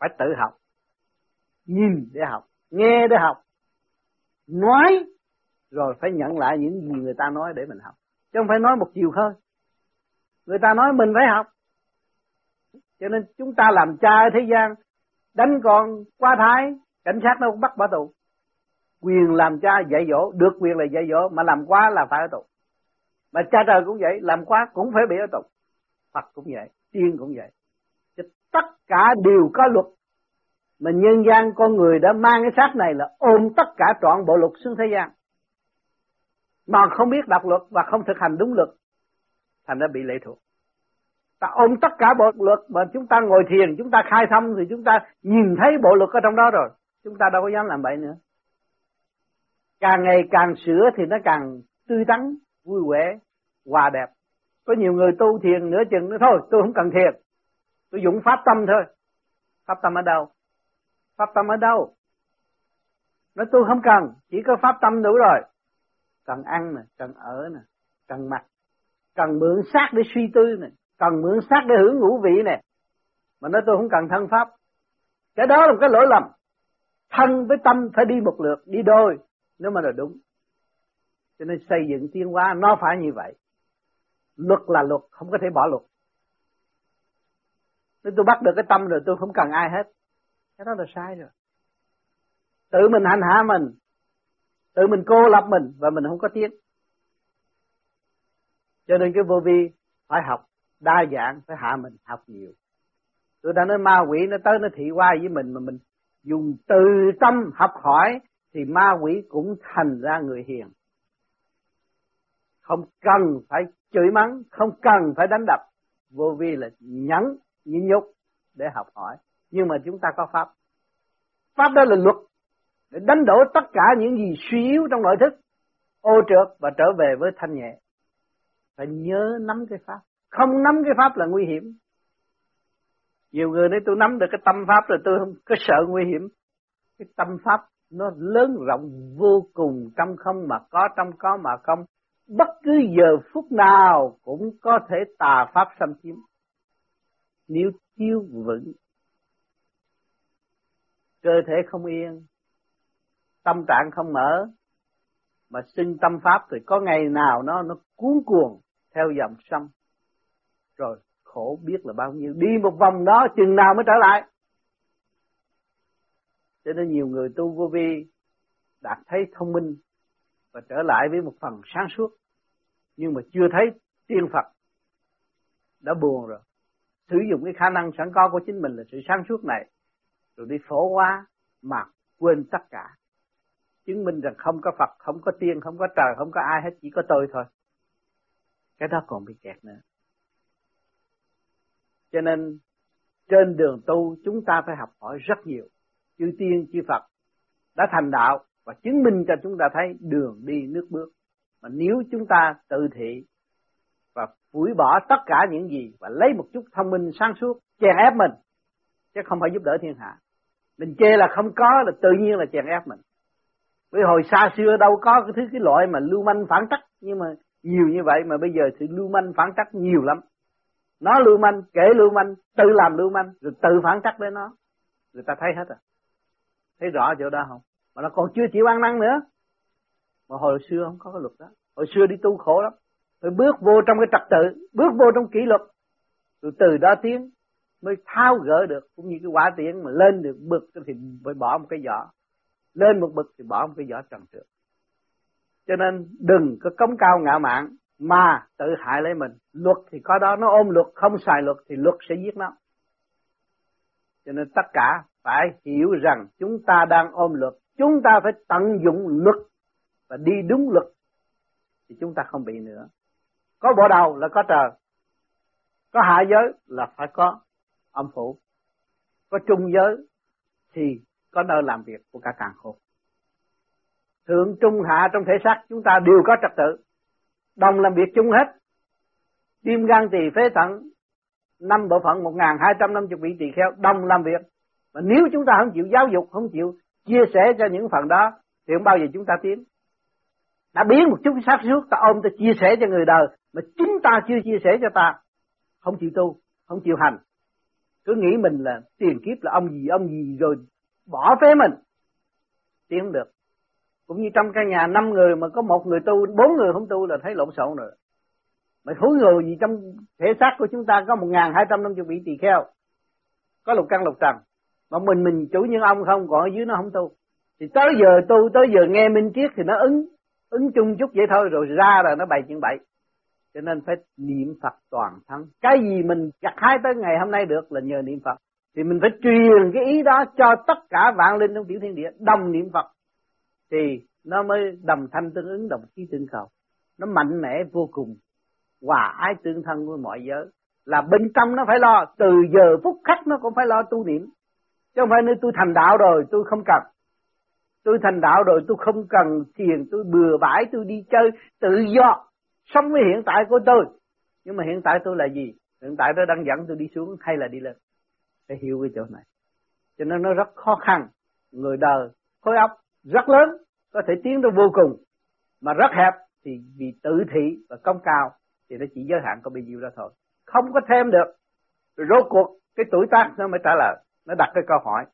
phải tự học, nhìn để học, nghe để học, nói, rồi phải nhận lại những gì người ta nói để mình học. Chứ không phải nói một chiều thôi. Người ta nói mình phải học. Cho nên chúng ta làm cha ở thế gian đánh con qua thái, cảnh sát nó cũng bắt bỏ tù. Quyền làm cha dạy dỗ, được quyền là dạy dỗ, mà làm quá là phải ở tù. Mà cha trời cũng vậy, làm quá cũng phải bị ở tù. Phật cũng vậy, tiên cũng vậy. Chứ tất cả đều có luật. Mà nhân gian con người đã mang cái xác này là ôm tất cả trọn bộ luật xuống thế gian. Mà không biết đọc luật và không thực hành đúng luật, thành ra bị lệ thuộc ta ôm tất cả bộ luật mà chúng ta ngồi thiền, chúng ta khai thông thì chúng ta nhìn thấy bộ luật ở trong đó rồi. Chúng ta đâu có dám làm vậy nữa. Càng ngày càng sửa thì nó càng tươi tắn, vui vẻ, hòa đẹp. Có nhiều người tu thiền nửa chừng nữa thôi, tôi không cần thiền. Tôi dụng pháp tâm thôi. Pháp tâm ở đâu? Pháp tâm ở đâu? Nói tôi không cần, chỉ có pháp tâm đủ rồi. Cần ăn nè, cần ở nè, cần mặc, cần mượn xác để suy tư nè cần mượn xác để hưởng ngũ vị nè mà nói tôi không cần thân pháp. Cái đó là một cái lỗi lầm. Thân với tâm phải đi một lượt, đi đôi, nếu mà là đúng. Cho nên xây dựng tiến hóa nó phải như vậy. Luật là luật, không có thể bỏ luật. Nếu tôi bắt được cái tâm rồi, tôi không cần ai hết. Cái đó là sai rồi. Tự mình hành hạ mình, tự mình cô lập mình, và mình không có tiếng. Cho nên cái vô vi phải học đa dạng phải hạ mình học nhiều. Tôi đã nói ma quỷ nó tới nó thị qua với mình mà mình dùng từ tâm học hỏi thì ma quỷ cũng thành ra người hiền. Không cần phải chửi mắng, không cần phải đánh đập, vô vi là nhẫn nhịn nhục để học hỏi. Nhưng mà chúng ta có pháp. Pháp đó là luật, để đánh đổ tất cả những gì suy yếu trong nội thức, ô trượt và trở về với thanh nhẹ. Phải nhớ nắm cái pháp không nắm cái pháp là nguy hiểm. Nhiều người nói tôi nắm được cái tâm pháp rồi tôi không có sợ nguy hiểm. Cái tâm pháp nó lớn rộng vô cùng trong không mà có, trong có mà không. Bất cứ giờ phút nào cũng có thể tà pháp xâm chiếm. Nếu thiếu vững, cơ thể không yên, tâm trạng không mở, mà sinh tâm pháp thì có ngày nào nó nó cuốn cuồng theo dòng sông rồi, khổ biết là bao nhiêu. Đi một vòng đó, chừng nào mới trở lại. Cho nên nhiều người tu vô vi, đạt thấy thông minh và trở lại với một phần sáng suốt. Nhưng mà chưa thấy tiên Phật, đã buồn rồi. Sử dụng cái khả năng sẵn có của chính mình là sự sáng suốt này, rồi đi phổ hóa, mà quên tất cả. Chứng minh rằng không có Phật, không có tiên, không có trời, không có ai hết, chỉ có tôi thôi. Cái đó còn bị kẹt nữa cho nên, trên đường tu, chúng ta phải học hỏi rất nhiều. Chư tiên, chư Phật đã thành đạo và chứng minh cho chúng ta thấy đường đi, nước bước. Mà nếu chúng ta tự thị và phủi bỏ tất cả những gì và lấy một chút thông minh sáng suốt, chèn ép mình, chứ không phải giúp đỡ thiên hạ. Mình chê là không có là tự nhiên là chèn ép mình. Với hồi xa xưa đâu có cái thứ cái loại mà lưu manh phản tắc nhưng mà nhiều như vậy mà bây giờ sự lưu manh phản tắc nhiều lắm nó lưu manh, kể lưu manh, tự làm lưu manh, rồi tự phản trắc với nó. Người ta thấy hết rồi thấy rõ chỗ đó không? Mà nó còn chưa chịu ăn năn nữa. Mà hồi xưa không có cái luật đó. Hồi xưa đi tu khổ lắm. Phải bước vô trong cái trật tự, bước vô trong kỷ luật. Rồi từ đó tiến mới tháo gỡ được, cũng như cái quả tiễn mà lên được bực thì phải bỏ một cái vỏ. Lên một bực thì bỏ một cái vỏ trần trượt. Cho nên đừng có cống cao ngạo mạn mà tự hại lấy mình. Luật thì có đó, nó ôm luật, không xài luật thì luật sẽ giết nó. Cho nên tất cả phải hiểu rằng chúng ta đang ôm luật. Chúng ta phải tận dụng luật và đi đúng luật, thì chúng ta không bị nữa. Có bộ đầu là có trời, có hạ giới là phải có âm phủ, có trung giới thì có nơi làm việc của cả càng khôn. Thượng, trung, hạ, trong thể xác chúng ta đều có trật tự đồng làm việc chung hết. Tim gan tỳ phế thận, năm bộ phận một hai trăm năm chục vị tỳ kheo, đồng làm việc. Mà nếu chúng ta không chịu giáo dục, không chịu chia sẻ cho những phần đó, thì không bao giờ chúng ta tiến. Đã biến một chút sát suốt, ta ôm, ta chia sẻ cho người đời, mà chính ta chưa chia sẻ cho ta, không chịu tu, không chịu hành. Cứ nghĩ mình là tiền kiếp, là ông gì ông gì rồi bỏ phế mình tiến không được cũng như trong căn nhà năm người mà có một người tu, bốn người không tu là thấy lộn xộn rồi. Mà khối người gì trong thể xác của chúng ta có một ngàn hai trăm năm chục vị tỳ kheo, có lục căn lục trần. Mà mình mình chủ nhân ông không, còn ở dưới nó không tu. Thì tới giờ tu, tới giờ nghe minh triết thì nó ứng ứng chung chút vậy thôi, rồi ra rồi nó bày chuyện bậy. Cho nên phải niệm Phật toàn thân. Cái gì mình gặt hai tới ngày hôm nay được là nhờ niệm Phật. Thì mình phải truyền cái ý đó cho tất cả vạn linh trong tiểu thiên địa, đồng niệm Phật thì nó mới đồng thanh tương ứng đồng khí tương cầu nó mạnh mẽ vô cùng, hòa ái tương thân với mọi giới. Là bên trong nó phải lo, từ giờ phút khắc nó cũng phải lo tu niệm. Chứ không phải nơi tôi thành đạo rồi, tôi không cần. Tôi thành đạo rồi, tôi không cần thiền, tôi bừa bãi, tôi đi chơi, tự do. Sống với hiện tại của tôi. Nhưng mà hiện tại tôi là gì? Hiện tại tôi đang dẫn tôi đi xuống hay là đi lên? Phải hiểu cái chỗ này. Cho nên nó rất khó khăn. Người đời, khối óc rất lớn, có thể tiến tới vô cùng. Mà rất hẹp thì vì tự thị và công cao thì nó chỉ giới hạn có bao nhiêu đó thôi. Không có thêm được. Rồi rốt cuộc cái tuổi tác nó mới trả lời, nó đặt cái câu hỏi,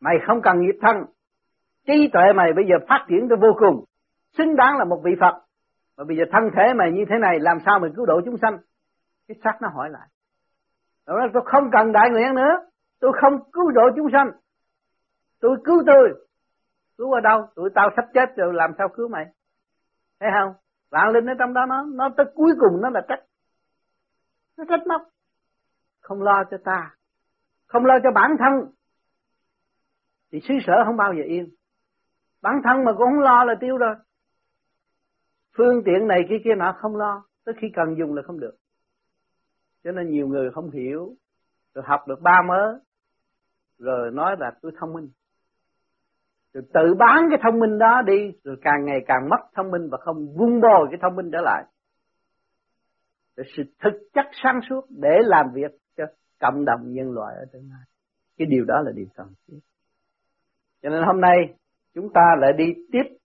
mày không cần nghiệp thân. Trí tuệ mày bây giờ phát triển tới vô cùng. Xứng đáng là một vị Phật. Mà bây giờ thân thể mày như thế này, làm sao mày cứu độ chúng sanh? Cái xác nó hỏi lại. Nó nói, tôi không cần đại nguyện nữa. Tôi không cứu độ chúng sanh. Tôi cứu tôi cứu ở đâu? Tụi tao sắp chết rồi, làm sao cứu mày? Thấy không? Vạn linh ở trong đó, nó nó tới cuối cùng, nó là trách. Nó trách móc. Không lo cho ta. Không lo cho bản thân. Thì xứ sở không bao giờ yên. Bản thân mà cũng không lo là tiêu rồi. Phương tiện này kia kia nọ không lo. Tới khi cần dùng là không được. Cho nên nhiều người không hiểu. Rồi học được ba mớ. Rồi nói là tôi thông minh rồi tự bán cái thông minh đó đi, rồi càng ngày càng mất thông minh và không vun bồi cái thông minh trở lại. Rồi sự thực chất sáng suốt để làm việc cho cộng đồng nhân loại ở tương lai. Cái điều đó là điều cần thiết. Cho nên hôm nay chúng ta lại đi tiếp